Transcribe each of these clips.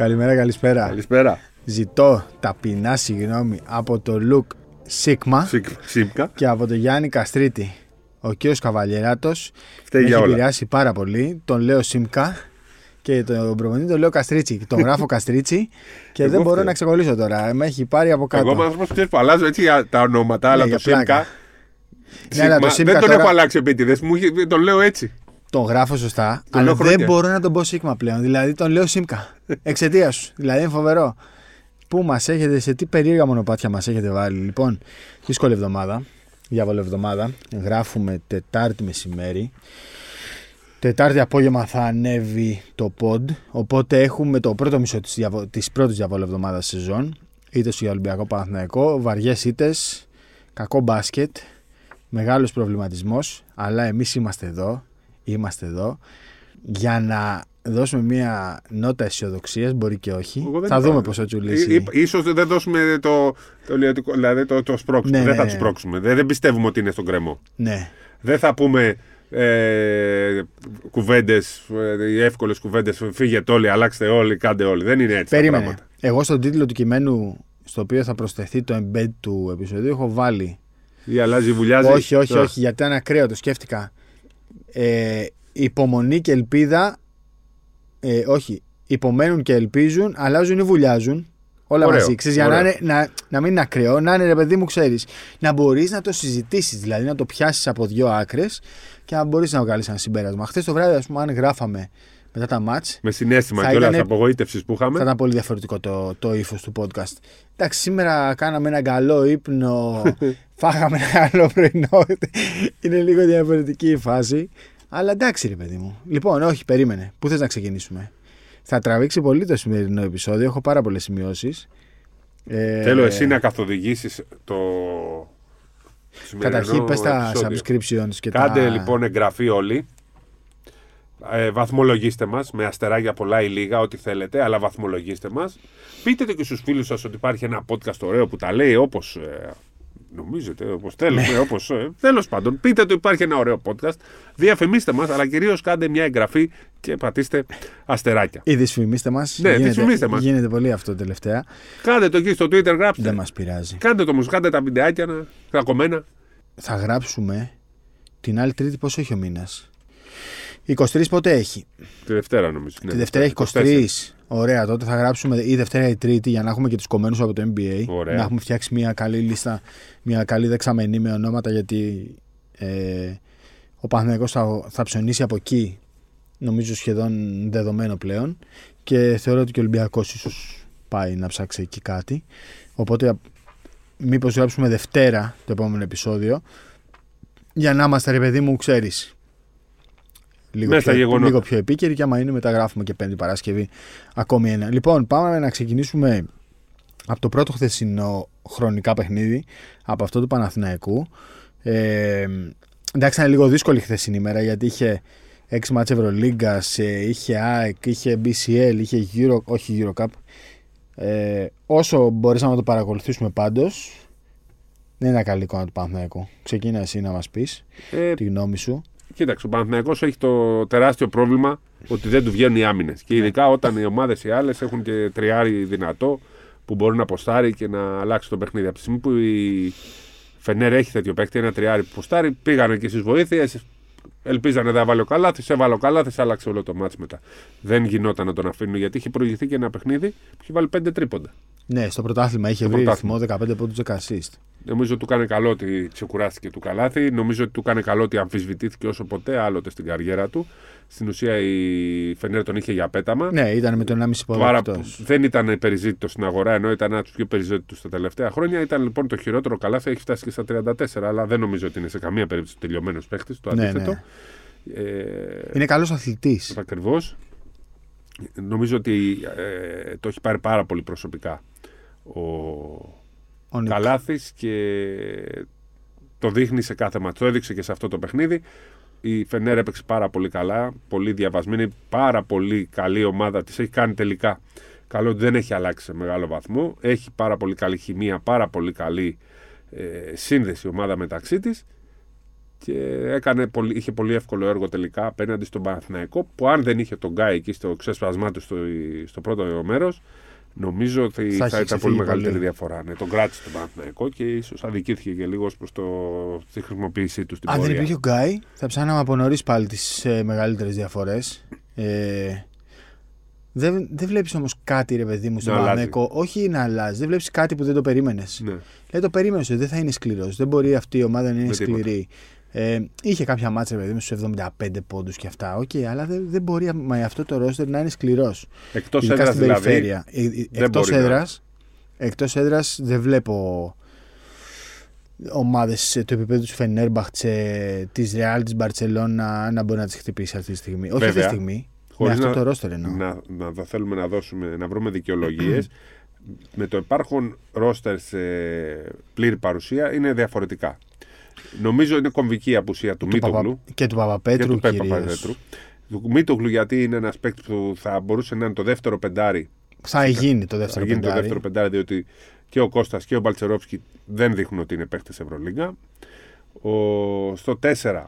Καλημέρα, καλησπέρα. Καλησπέρα. Ζητώ ταπεινά συγγνώμη από το Λουκ Σίγμα Σίμκα. και από τον Γιάννη Καστρίτη. Ο κύριος Καβαλιεράτος Φταίει με για έχει όλα. επηρεάσει πάρα πολύ. Τον λέω Σίμκα και τον προπονητή τον λέω Καστρίτσι. Τον γράφω Καστρίτσι και Εγώ δεν μπορώ φταίω. να ξεκολλήσω τώρα. Με έχει πάρει από κάτω. Εγώ είμαι άνθρωπο που αλλάζω έτσι για τα ονόματα, αλλά Ναι, το για πλάκα. Σίμκα. Ναι, αλλά το Σίγμα, Σίμκα δεν τον τώρα- έχω αλλάξει επίτηδες. Τον λέω έτσι. Τον γράφω σωστά, Τον αλλά λέω δεν χρόνια. μπορώ να τον πω Σίγμα πλέον. Δηλαδή τον λέω Σίμκα. Εξαιτία σου. Δηλαδή είναι φοβερό. Πού μας έχετε, σε τι περίεργα μονοπάτια μας έχετε βάλει. Λοιπόν, δύσκολη εβδομάδα. Διάβολη εβδομάδα. Γράφουμε Τετάρτη μεσημέρι. Τετάρτη απόγευμα θα ανέβει το pod. Οπότε έχουμε το πρώτο μισό της, διαβο... της πρώτης διαβόλου εβδομάδας σεζόν. Είτε στο Ολυμπιακό Παναθηναϊκό. Βαριές ήττες. Κακό μπάσκετ. Μεγάλος προβληματισμός. Αλλά εμείς είμαστε εδώ. Είμαστε εδώ. Για να δώσουμε μια νότα αισιοδοξίας, μπορεί και όχι. Εγώ δεν Θα είπα. δούμε πώς θα τσουλήσει. Ή- ίσως δεν δώσουμε το, το, λιωτικό- δηλαδή το, το σπρώξουμε. Ναι, δεν ναι, θα ναι. τους σπρώξουμε. Δεν, δεν πιστεύουμε ότι είναι στον κρεμό. Ναι. Δεν θα πούμε ε, κουβέντες, ε, εύκολες κουβέντες. Φύγετε όλοι, αλλάξτε όλοι, κάντε όλοι. Δεν είναι έτσι. τα Περίμενε. πράγματα. Εγώ στον τίτλο του κειμένου στο οποίο θα προσθεθεί το embed του επεισοδίου έχω βάλει. Ή αλλάζει, βουλιάζει. Όχι, όχι, Α, όχι, γιατί είναι ακραίο, το σκέφτηκα. Ε, υπομονή και ελπίδα. Ε, όχι. Υπομένουν και ελπίζουν, αλλάζουν ή βουλιάζουν. Όλα Ωραίο, μαζί. Ξέρεις, για να, ωραίο. είναι, να, να μην είναι ακραίο, να είναι ρε παιδί μου, ξέρεις. Να μπορείς να το συζητήσεις, δηλαδή να το πιάσεις από δύο άκρες και να μπορείς να βγάλεις ένα συμπέρασμα. Χθες το βράδυ, ας πούμε, αν γράφαμε μετά τα μάτς Με συνέστημα Θα κιόλας ήτανε- απογοήτευσης που είχαμε. θα ήταν πολύ διαφορετικό το, το ύφος του podcast. Εντάξει, σήμερα κάναμε ένα καλό ύπνο, φάγαμε ένα καλό πρωινό. Είναι λίγο διαφορετική η φάση. Αλλά εντάξει, ρε παιδί μου. Λοιπόν, όχι, περίμενε. Πού θες να ξεκινήσουμε; Θα τραβήξει πολύ το σημερινό επεισόδιο. Έχω πάρα πολλές σημειώσεις. Ε, Θέλω εσύ να καθοδηγήσεις το. Καταρχήν, σημερινό πες τα επεισόδιο. subscriptions και Κάντε τα. λοιπόν εγγραφή όλοι. Ε, βαθμολογήστε μας με αστεράκια πολλά ή λίγα, ό,τι θέλετε, αλλά βαθμολογήστε μας. Πείτε το και στους φίλους σας ότι υπάρχει ένα podcast ωραίο που τα λέει όπως. Ε, νομίζετε, όπως θέλετε, όπως, ε, τέλος πάντων, πείτε το υπάρχει ένα ωραίο podcast. Διαφημίστε μας, αλλά κυρίως κάντε μια εγγραφή και πατήστε αστεράκια. Ή δυσφημίστε μας. Ναι, δυσφημίστε μας. Γίνεται πολύ αυτό τελευταία. Κάντε το εκεί στο Twitter, γράψτε. Δεν μας πειράζει. Κάντε το όμως, κάντε τα βιντεάκια να κακομένα. θα γράψουμε την άλλη Τρίτη πόσο έχει ο μήνας; 23 πότε έχει; Τη Δευτέρα νομίζω. Ναι, Τη Δευτέρα έχει 24. 23. Ωραία, τότε θα γράψουμε ή Δευτέρα ή Τρίτη για να έχουμε και τους κομμένους από το NBA. Ωραία. Να έχουμε φτιάξει μια καλή λίστα, μια καλή δεξαμενή με ονόματα γιατί ε, ο Παναθηναϊκός θα, θα ψωνίσει από εκεί. Νομίζω σχεδόν δεδομένο πλέον. Και θεωρώ ότι και ο Ολυμπιακός ίσως πάει να ψάξει εκεί κάτι. Οπότε μήπως γράψουμε Δευτέρα το επόμενο επεισόδιο για να είμαστε ρε παιδί μου, ξέρεις. Λίγο, Μέσα πιο, γεγονότα. λίγο πιο επίκαιρη και άμα είναι μετά γράφουμε και Πέμπτη Παρασκευή ακόμη ένα. Λοιπόν, πάμε να ξεκινήσουμε από το πρώτο χθεσινό χρονικά παιχνίδι, από αυτό του Παναθηναϊκού. Ε, εντάξει, ήταν λίγο δύσκολη η χθεσινή ημέρα γιατί είχε 6 μάτς Ευρωλίγκας, ε, είχε ΑΕΚ, είχε BCL, είχε Euro, όχι Eurocup. Ε, όσο μπορέσαμε να το παρακολουθήσουμε πάντως, δεν είναι καλή εικόνα του Παναθηναϊκού. Ξεκίνα εσύ να μας πεις Ε, τη γνώμη σου. Κοίταξε, ο Παναθηναϊκός έχει το τεράστιο πρόβλημα ότι δεν του βγαίνουν οι άμυνες. Και ειδικά όταν οι ομάδες οι άλλες έχουν και τριάρι δυνατό που μπορεί να αποστάρει και να αλλάξει το παιχνίδι. Από τη στιγμή που η Φενέρ έχει τέτοιο παίκτη, ένα τριάρι που αποστάρει, πήγανε και στις βοήθειες. Ελπίζανε δεν βάλει ο καλάθι, έβαλε ο καλάθι, άλλαξε όλο το μάτς μετά. Δεν γινόταν να τον αφήνουν γιατί είχε προηγηθεί και ένα παιχνίδι που είχε βάλει πέντε τρίποντα. Ναι, στο πρωτάθλημα είχε Στο βρει πρωτάθλημα. ρυθμό 15 πόντους 10 assist. Νομίζω ότι του κάνει καλό ότι ξεκουράστηκε του καλάθι. Νομίζω ότι του κάνει καλό ότι αμφισβητήθηκε όσο ποτέ άλλοτε στην καριέρα του. Στην ουσία η Φενέρ τον είχε για πέταμα. Ναι, ήταν με το 1,5 πόδι Πάρα- εκτός. δεν ήταν περιζήτητο στην αγορά, ενώ ήταν ένας από τους πιο περιζήτητους τα τελευταία χρόνια. Ήταν λοιπόν το χειρότερο καλάθι, έχει φτάσει και στα 34, αλλά δεν νομίζω ότι είναι σε καμία περίπτωση τελειωμένος παίχτη. Το Ναι, αντίθετο. ναι. Ε, Είναι καλός αθλητής. Ακριβώς. Νομίζω ότι ε, το έχει πάρει πάρα πολύ προσωπικά ο Ο Νίκ. Καλάθης και το δείχνει σε κάθε μάτσο. Το έδειξε και σε αυτό το παιχνίδι. Η Φενέρ έπαιξε πάρα πολύ καλά, πολύ διαβασμένη, πάρα πολύ καλή ομάδα. Της έχει κάνει τελικά καλό ότι δεν έχει αλλάξει σε μεγάλο βαθμό. Έχει πάρα πολύ καλή χημεία, πάρα πολύ καλή ε, σύνδεση η ομάδα μεταξύ της. και έκανε πολύ, είχε πολύ εύκολο έργο τελικά απέναντι στον Παναθηναϊκό που αν δεν είχε τον Γκάι εκεί στο ξέσπασμά του στο, στο πρώτο μέρος, νομίζω ότι θα, Θα θα έχει ήταν ξεφύγει πολύ μεγαλύτερη πολύ. διαφορά. Ναι, τον κράτησε τον Παναθηναϊκό και ίσως αδικήθηκε και λίγο προς τη χρησιμοποίησή του στην Αν δεν πορεία. υπήρχε ο Γκάι, θα ψάναμε από νωρίς πάλι τις ε, μεγαλύτερες διαφορές. Ε, δεν, δεν βλέπεις όμως κάτι, ρε παιδί μου, στον Να αλλάζει. Παναθηναϊκό. Όχι να αλλάζει. Δεν βλέπεις κάτι που δεν το περίμενες. Ναι. Δηλαδή το περίμενες ότι δεν θα είναι σκληρός. Δεν μπορεί αυτή η ομάδα να είναι Με τίποτα. Σκληρή. Ε, είχε κάποια μάτσα, ρε παιδί μου, στους 75 πόντους και αυτά. Οκ, αλλά δεν, δεν μπορεί με αυτό το ρόστερ να είναι σκληρός. Εκτός Ειδικά έδρας στην δηλαδή. περιφέρεια. Ε, Εκτός μπορεί να- έδρας εκτός έδρας δεν βλέπω ομάδες του επίπεδου του Φενέρμπαχτσε, της Ρεάλ, της Μπαρσελόνα να μπορεί να τις χτυπήσει αυτή τη στιγμή. Όχι αυτή τη Βέβαια. στιγμή. Χωρίς με αυτό να- το ρόστερ εννοώ. να, να θα θέλουμε να, δώσουμε, να βρούμε δικαιολογίες. με το υπάρχον ρόστερ σε πλήρη παρουσία είναι διαφορετικά. Νομίζω είναι κομβική η απουσία του, Του Παπα- Μίτογλου και του Παπαπέτρου και του Πέπα κυρίως. Παπαπέτρου. Του Μίτογλου γιατί είναι ένας παίκτης που θα μπορούσε να είναι το δεύτερο πεντάρι. Θα γίνει το Θα δεύτερο γίνει το πεντάρι. δεύτερο πεντάρι διότι και ο Κώστας και ο Μπαλτσερόφσκι δεν δείχνουν ότι είναι παίκτες Ευρωλίγκα. Ο, στο 4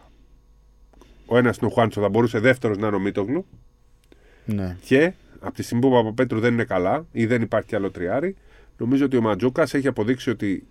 ο ένας είναι ο Χουάντσο θα μπορούσε δεύτερος να είναι ο Μίτογλου. Ναι. Και από τη στιγμή που ο Παπαπέτρου δεν είναι καλά ή δεν υπάρχει κι άλλο τριάρι, νομίζω ότι ο Ματζούκα έχει αποδείξει ότι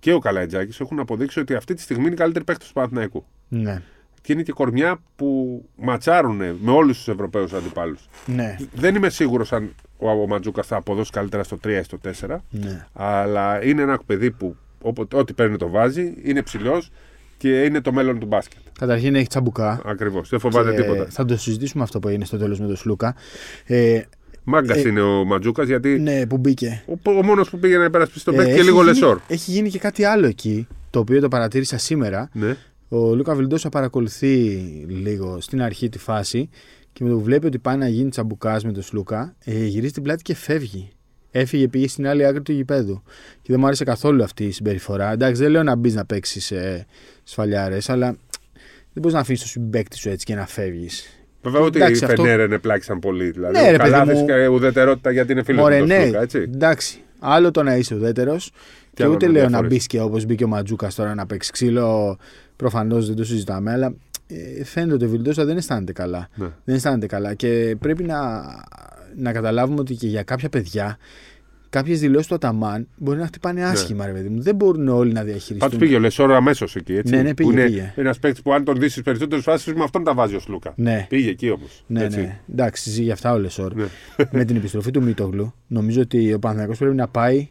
και ο Καλαϊτζάκη έχουν αποδείξει ότι αυτή τη στιγμή είναι η καλύτερη παίκτη του Παναθηναϊκού. Ναι. Και είναι και κορμιά που ματσάρουν με όλους τους Ευρωπαίους αντιπάλους. Ναι. Δεν είμαι σίγουρος αν ο, ο Ματζούκα θα αποδώσει καλύτερα στο 3 ή στο 4. ναι. Αλλά είναι ένα παιδί που όποτε, ό,τι παίρνει το βάζει, είναι ψηλός και είναι το μέλλον του μπάσκετ. Καταρχήν έχει τσαμπουκά. Ακριβώς. Δεν φοβάται Και τίποτα. Θα το συζητήσουμε αυτό που έγινε στο τέλος με τον Σλούκα. Ε, Μάγκας ε, είναι ο Ματζούκας γιατί ναι, που μπήκε. ο, ο μόνος που πήγε να υπερασπίσει τον Ε, παίκτη και έχει λίγο γίνει- λεσόρ. Έχει γίνει και κάτι άλλο εκεί, το οποίο το παρατήρησα σήμερα. Ναι. Ο Λούκα Βιλντόσα παρακολουθεί λίγο στην αρχή τη φάση και με το που βλέπει ότι πάει να γίνει τσαμπουκάς με τον Σλούκα, ε, γυρίζει την πλάτη και φεύγει. Έφυγε, πήγε στην άλλη άκρη του γηπέδου. Και δεν μου άρεσε καθόλου αυτή η συμπεριφορά. Εντάξει, δεν λέω να μπεις να παίξεις ε, σφαλιάρες, αλλά δεν μπορείς να αφήσεις το συμπέκτη σου έτσι και να φεύγεις. Βέβαια ότι Εντάξει, οι αυτό- Φενέρε πλάξαν πολύ. Δηλαδή, Ναι, ο ρε, παιδί Καλάθης μου. και ουδετερότητα γιατί είναι φίλος Ωραία, του ναι, Σλούκα, έτσι. εντάξει. Άλλο το να είσαι ουδέτερος. Και άλλο ούτε με λέω να διαφορές. μπεις και όπως μπήκε ο Ματζούκας τώρα να παίξει ξύλο. Προφανώς δεν το συζητάμε, αλλά ε, φαίνεται ότι ο Βιλντόσα δεν αισθάνεται καλά. Ναι. Δεν αισθάνεται καλά. Και πρέπει να, να καταλάβουμε ότι και για κάποια παιδιά κάποιες δηλώσεις του Αταμάν μπορεί να χτυπάνε άσχημα, ρε παιδί μου. Δεν μπορούν όλοι να διαχειριστούν. Πάντως πήγε ο Λεσόρ αμέσως εκεί. Έτσι, Ναι, ναι, πήγε, που είναι πήγε. ένας παίκτης που αν τον δεις στις περισσότερες φάσεις με αυτόν τα βάζει ο Σλούκα. Ναι. Πήγε εκεί όμως. Ναι, ναι. Εντάξει, ζει για αυτά ο Λεσόρ. Ναι. με την επιστροφή του Μίτογλου, νομίζω ότι ο Παναθηναϊκός πρέπει να πάει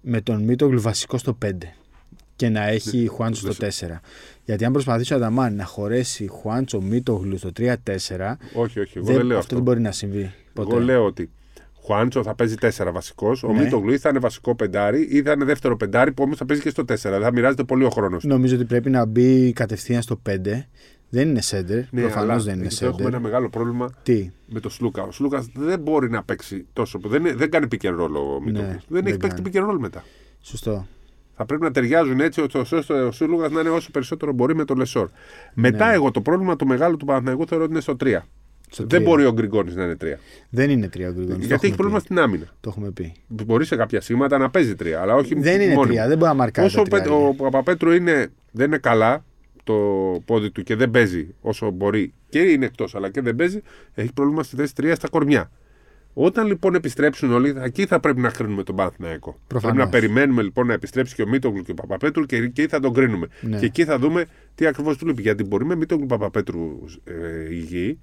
με τον Μίτογλου βασικό στο 5 και να έχει Χουάντσο στο 4. Γιατί αν προσπαθήσει ο Αταμάν να χωρέσει Χουάντσο Μίτογλου στο 3-4, Όχι, όχι. Εγώ δεν, δεν λέω αυτό αυτό. δεν μπορεί να συμβεί. Ποτέ. Εγώ λέω ότι Χουάντσο θα παίζει 4 βασικός. Ο Ναι. Μίτογλου ή θα είναι βασικό πεντάρι ή θα είναι δεύτερο πεντάρι που όμως θα παίζει και στο 4. Δεν θα μοιράζεται πολύ ο χρόνος. Νομίζω ότι πρέπει να μπει κατευθείαν στο 5. Δεν είναι σέντερ. Ναι, Προφανώς δεν είναι εδώ έχουμε σέντερ. ένα μεγάλο πρόβλημα Τι; με τον Σλούκα. Ο Σλούκας δεν μπορεί να παίξει τόσο. Δεν, είναι- δεν κάνει pick and roll ο Μίτογλου. Ναι, δεν έχει δεν παίξει pick and roll μετά. Σωστό. Θα πρέπει να ταιριάζουν έτσι ώστε ο Σούλουγα να είναι όσο περισσότερο μπορεί με τον Λεσόρ. Μετά, Ναι. εγώ το πρόβλημα του μεγάλου του Παναθηναϊκού θεωρώ ότι είναι στο 3. Στο Δεν τρία. μπορεί ο Γκριγκόνης να είναι 3. Δεν είναι 3 ο Γκριγκόνης, το Γιατί έχει έχουμε πρόβλημα πει. στην άμυνα. Το έχουμε πει. Μπορεί σε κάποια σήματα να παίζει 3, αλλά όχι Δεν είναι μόνιμα. 3, δεν μπορεί να μαρκάρει. Όσο τα ο, Πε- τριάρια. ο Παπαπέτρου είναι, δεν είναι καλά το πόδι του και δεν παίζει όσο μπορεί και είναι εκτός, αλλά και δεν παίζει, έχει πρόβλημα στη θέση 3 στα κορμιά. Όταν λοιπόν επιστρέψουν όλοι, εκεί θα πρέπει να κρίνουμε τον Παναθηναϊκό. Προφανώς. Πρέπει να περιμένουμε λοιπόν να επιστρέψει και ο Μίτογλου και ο Παπαπέτρου και εκεί θα τον κρίνουμε. Ναι. Και εκεί θα δούμε τι ακριβώς του λείπει. Γιατί μπορεί με Μίτογλου Παπαπέτρου ε, υγιή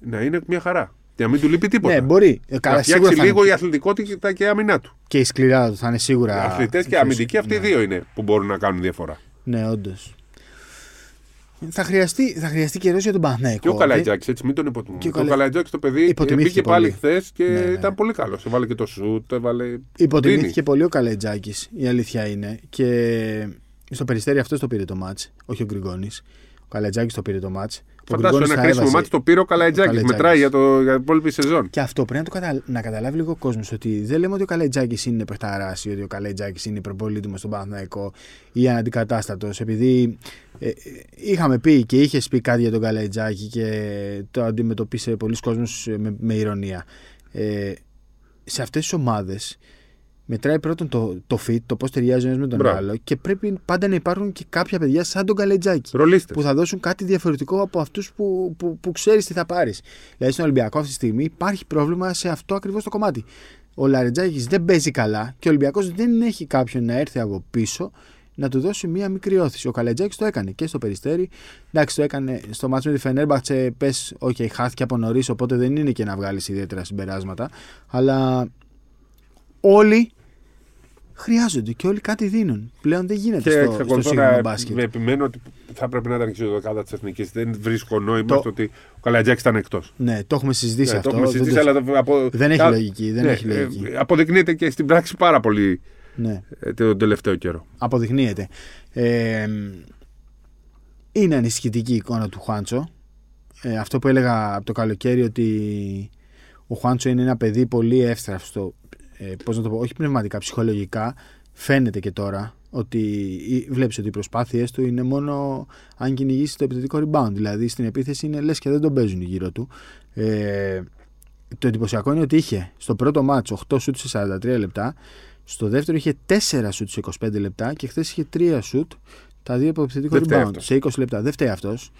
να είναι μια χαρά. Και να μην του λείπει τίποτα. Ναι, μπορεί. Ε, να Καλά, σίγουρα φτιάξει θα είναι. λίγο η αθλητικότητα και η άμυνά του. Και η σκληράδα του θα είναι σίγουρα. Οι αθλητές και πιο- αμυντικοί αυτοί οι ναι. δύο είναι που μπορούν να κάνουν διαφορά. Ναι, όντως. Θα χρειαστεί, θα χρειαστεί καιρός για τον Παναθηναϊκό. Και ο Καλαϊτζάκη, έτσι, μην τον υποτιμούμε. Και Και ο ο Καλα- Καλαϊτζάκη το παιδί Υποτιμήθηκε μπήκε πάλι πολύ. χθες και Ναι, ναι. ήταν πολύ καλός. Έβαλε και το σουτ, έβαλε. Υποτιμήθηκε Δίνει. πολύ ο Καλετζάκη, η αλήθεια είναι. Και στο περιστέρι αυτό το πήρε το μάτς, όχι ο Γκριγκόνης. Ο Καλετζάκη το πήρε το μάτς. Φαντάσου ένα κρίσιμο μάτι το πήρε ο Καλαϊτζάκη. Καλαϊτζάκης. Μετράει για, το, για την υπόλοιπη σεζόν. Και αυτό πρέπει να, το κατα... να καταλάβει λίγο ο κόσμος ότι δεν λέμε ότι ο Καλετζάκη είναι παιχταρά ή ότι ο Καλετζάκη είναι υπερπολίτημος στον Παναθηναϊκό ή αναντικατάστατος. Επειδή ε, ε, είχαμε πει και είχες πει κάτι για τον Καλετζάκη και το αντιμετωπίσε πολλοί κόσμος με, με ηρωνία. Ε, σε αυτές τις ομάδες Μετράει πρώτον το, το fit, το πώς ταιριάζει ο ένας με τον Μπράβο. άλλο και πρέπει πάντα να υπάρχουν και κάποια παιδιά σαν τον Καλετζάκη Ρολίστες. που θα δώσουν κάτι διαφορετικό από αυτούς που, που, που ξέρεις τι θα πάρεις. Δηλαδή στον Ολυμπιακό αυτή τη στιγμή υπάρχει πρόβλημα σε αυτό ακριβώς το κομμάτι. Ο Λαρετζάκης δεν παίζει καλά και ο Ολυμπιακός δεν έχει κάποιον να έρθει από πίσω να του δώσει μία μικρή όθηση. Ο Καλετζάκης το έκανε και στο περιστέρι. Εντάξει, το έκανε στο μάτσο με τη Φενέρμπαχτσε. Πες, OK, χάθηκε από νωρίς, οπότε δεν είναι και να βγάλεις ιδιαίτερα συμπεράσματα. Αλλά όλοι χρειάζονται και όλοι κάτι δίνουν. Πλέον δεν γίνεται Και στο, στο εξακολουθώ σύγχρονο να μπάσκετ. με επιμένω ότι θα πρέπει να ήταν και η δεκάδα τη Εθνική. Δεν βρίσκω νόημα Το- στο ότι ο Καλατζάκης ήταν εκτός. Ναι, το έχουμε συζητήσει αυτό. το έχουμε δεν συζητήσει, το- αλλά το- από- Δεν έχει κα- λογική, δεν ναι, έχει λογική. ε, Αποδεικνύεται και στην πράξη πάρα πολύ Ναι, ε, τον τελευταίο καιρό. αποδεικνύεται. Ε, είναι ανησυχητική η εικόνα του Χουάντσο. Ε, αυτό που έλεγα από το καλοκαίρι ότι ο Χουάντσο είναι ένα παιδί πολύ εύστραυστο. Ε, πώς να το πω, όχι πνευματικά, ψυχολογικά. Φαίνεται και τώρα ότι ή- βλέπεις ότι οι προσπάθειές του είναι μόνο αν κυνηγήσει το επιθετικό rebound. Δηλαδή στην επίθεση είναι λες και δεν τον παίζουν γύρω του. Ε, το εντυπωσιακό είναι ότι είχε στο πρώτο μάτσο 8 σουτ σε 43 λεπτά, στο δεύτερο είχε 4 σουτ σε 25 λεπτά και χθες είχε 3 σουτ τα δύο από επιθετικό Δεν φταίει rebound αυτός. σε 20 λεπτά. Δεν φταίει αυτός.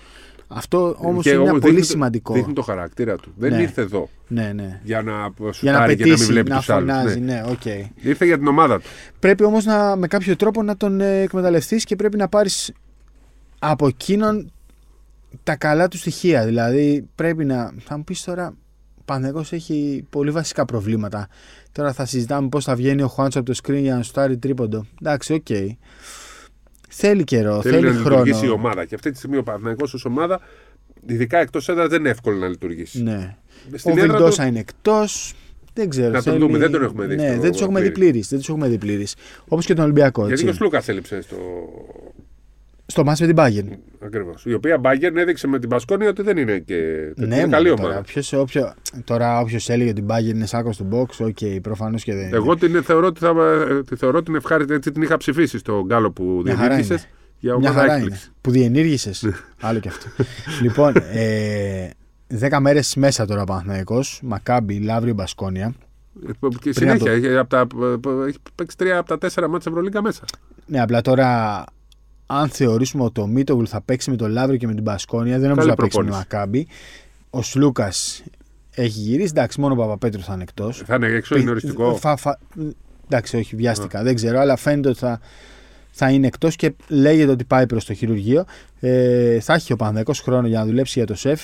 Αυτό όμως Και είναι ένα όμως πολύ δείχνει το- σημαντικό. Δείχνει το χαρακτήρα του. Δεν Ναι. ήρθε εδώ Ναι, ναι. για να Για να σουτάρει και να μην πετύσει, βλέπεις να τους άλλους. φωνάζει. Ναι, οκ. Ήρθε για την ομάδα του. Πρέπει όμως με κάποιο τρόπο να τον ε, εκμεταλλευτείς και πρέπει να πάρεις από εκείνον τα καλά του στοιχεία. Δηλαδή πρέπει να. Θα μου πεις τώρα, ο Παναθηναϊκός έχει πολύ βασικά προβλήματα. Τώρα θα συζητάμε πώς θα βγαίνει ο Χουάντσο από το screen για να σουτάρει τρίποντο. Εντάξει, οκ. Θέλει καιρό, θέλει, Θέλει να χρόνο. λειτουργήσει η ομάδα. Και αυτή τη στιγμή ο Παναθηναϊκός ως ομάδα, ειδικά εκτός έδρας, δεν είναι εύκολο να λειτουργήσει. Ναι. Στην ο έδρα Βιλντόζα του- είναι εκτός. Δεν ξέρω. Να τον θέλει- δούμε, δεν τον έχουμε δει Ναι, στο δεν τους έχουμε δει πλήρη. πλήρης. Δεν τους έχουμε δει πλήρης. Όπως και τον Ολυμπιακό. Γιατί έτσι. και ο Σλούκας έλειψε στο. Στο ματς με την Bayern. Ακριβώς. Η οποία Μπάγκερ έδειξε με την Μπασκόνια ότι δεν είναι και. Ναι, είναι μωρέ, καλή τώρα, ομάδα. ποιος, όποιο, τώρα όποιος έλεγε ότι η Bayern είναι σάκος του μποξ, ok, προφανώς και δεν είναι. Εγώ την θεωρώ ότι, θα, ε, τη θεωρώ την ευχάριστη. Έτσι την είχα ψηφίσει στο γκάλοπ που Μια χαρά διενήργησε. Για Μια ομάδα χαρά είναι. έκπληξη. Που διενήργησε. Άλλο κι αυτό. λοιπόν, ε, 10 μέρες μέσα τώρα ο Παναθηναϊκός, Μακάμπι, Λαύριο, Μπασκόνια. Ε, Και Πριν συνέχεια. από Έχει, από τα, έχει παίξει τρία από τα τέσσερα μάτια Ευρωλίγκα μέσα. Ναι, απλά τώρα, αν θεωρήσουμε ότι ο Μίτογλου θα παίξει με τον Λαύριο και με την Μπασκόνια, δεν νομίζω Καλή θα παίξει με τον προπόνηση. Μακάμπι. Ο Σλούκας έχει γυρίσει. Εντάξει, μόνο ο Παπαπέτρου θα είναι εκτός. Θα είναι έξω, είναι οριστικό. Φα, φα, εντάξει, όχι, βιάστηκα. Δεν ξέρω, αλλά φαίνεται ότι θα, θα είναι εκτός και λέγεται ότι πάει προς το χειρουργείο. Ε, θα έχει ο Παναδιακό χρόνο για να δουλέψει για το σεφ.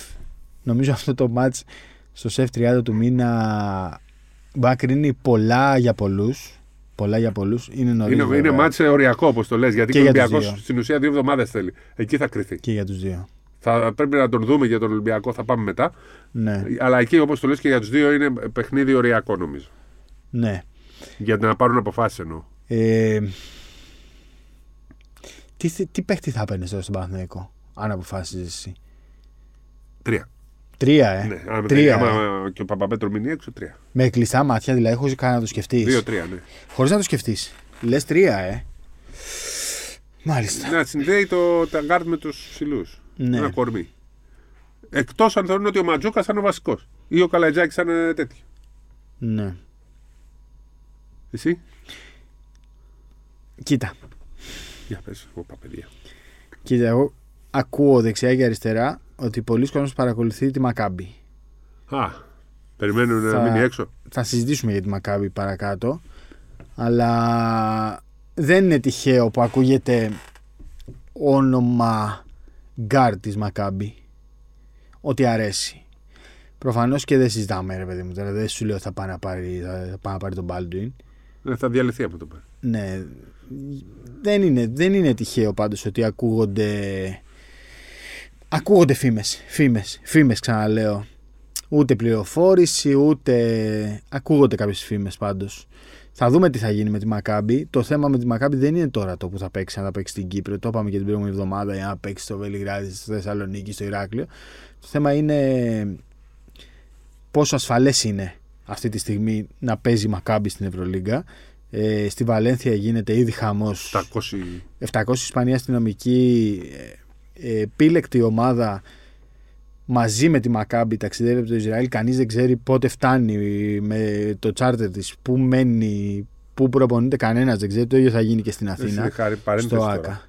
Νομίζω αυτό το match στο σεφ 30 του μήνα μπορεί να κρίνει πολλά για πολλούς. Πολλά για πολλούς. Είναι νωρίς. Είναι, είναι μάτσε οριακό όπως το λες. Γιατί Και και ο για τους Ολυμπιακός δύο. στην ουσία δύο εβδομάδες θέλει. Εκεί θα κρυθεί. Και για τους δύο. Θα πρέπει να τον δούμε για τον Ολυμπιακό, θα πάμε μετά. Ναι, Αλλά εκεί όπως το λες και για τους δύο είναι παιχνίδι οριακό νομίζω. ναι. Για να πάρουν αποφάσεις εννοώ. Ε, τι, τι, τι παίχτη θα παίρνει τώρα στον Παναθηναϊκό, αν αποφάσιζες εσύ; Τρία. Τρία, ε. Ναι, άμα, τρία. άμα ε. και ο Παπαπέτρο μείνει έξω, τρία. Με κλειστά μάτια, δηλαδή, χωρίς καν να το σκεφτείς. Δύο-τρία, ναι. Χωρίς να το σκεφτείς. Λες τρία, ε. Μάλιστα. Να συνδέει το ταγκάρτ με τους ψηλούς. Ναι. Ένα κορμί. Εκτός αν θεωρούν ότι ο Ματζούκα θα είναι ο βασικός. Ή ο Καλατζάκη θα είναι τέτοιο. Ναι. Εσύ; Κοίτα. Για πες, εγώ παιδιά. Κοίτα, εγώ ακούω δεξιά και αριστερά ότι πολλοί κόσμοι παρακολουθεί τη Μακάμπι. Α, περιμένουν Θα- να μείνει έξω. Θα συζητήσουμε για τη Μακάμπι παρακάτω. Αλλά δεν είναι τυχαίο που ακούγεται όνομα γκαρντ της Μακάμπι. Ότι αρέσει. Προφανώς και δεν συζητάμε, ρε παιδί μου. Τώρα δεν σου λέω ότι θα πάει να πάρει, θα πάει να πάρει τον Baldwin. Ε, θα διαλυθεί από το πάρει. Ναι. Δεν είναι, δεν είναι τυχαίο πάντως ότι ακούγονται. Ακούγονται φήμες, φήμες, φήμες ξαναλέω. Ούτε πληροφόρηση, ούτε. Ακούγονται κάποιες φήμες πάντως. Θα δούμε τι θα γίνει με τη Μακάμπη. Το θέμα με τη Μακάμπη δεν είναι τώρα το που θα παίξει, αν θα παίξει στην Κύπρο. Το είπαμε και την προηγούμενη εβδομάδα, για να παίξει στο Βελιγράδι, στη Θεσσαλονίκη, στο Ηράκλειο. Το θέμα είναι πόσο ασφαλές είναι αυτή τη στιγμή να παίζει η Μακάμπη στην Ευρωλίγκα. Ε, στη Βαλένθια γίνεται ήδη χαμός 700. 700 Ισπανία αστυνομική ε, ε, επίλεκτη ομάδα μαζί με τη Μακάμπη ταξιδεύει από το Ισραήλ. Κανείς δεν ξέρει πότε φτάνει με το τσάρτερ της, πού μένει, πού προπονείται κανένας, δεν ξέρει. Το ίδιο θα γίνει και στην Αθήνα. Εσύ, χάρη, παρένθεση στο τώρα. ΑΚΑ.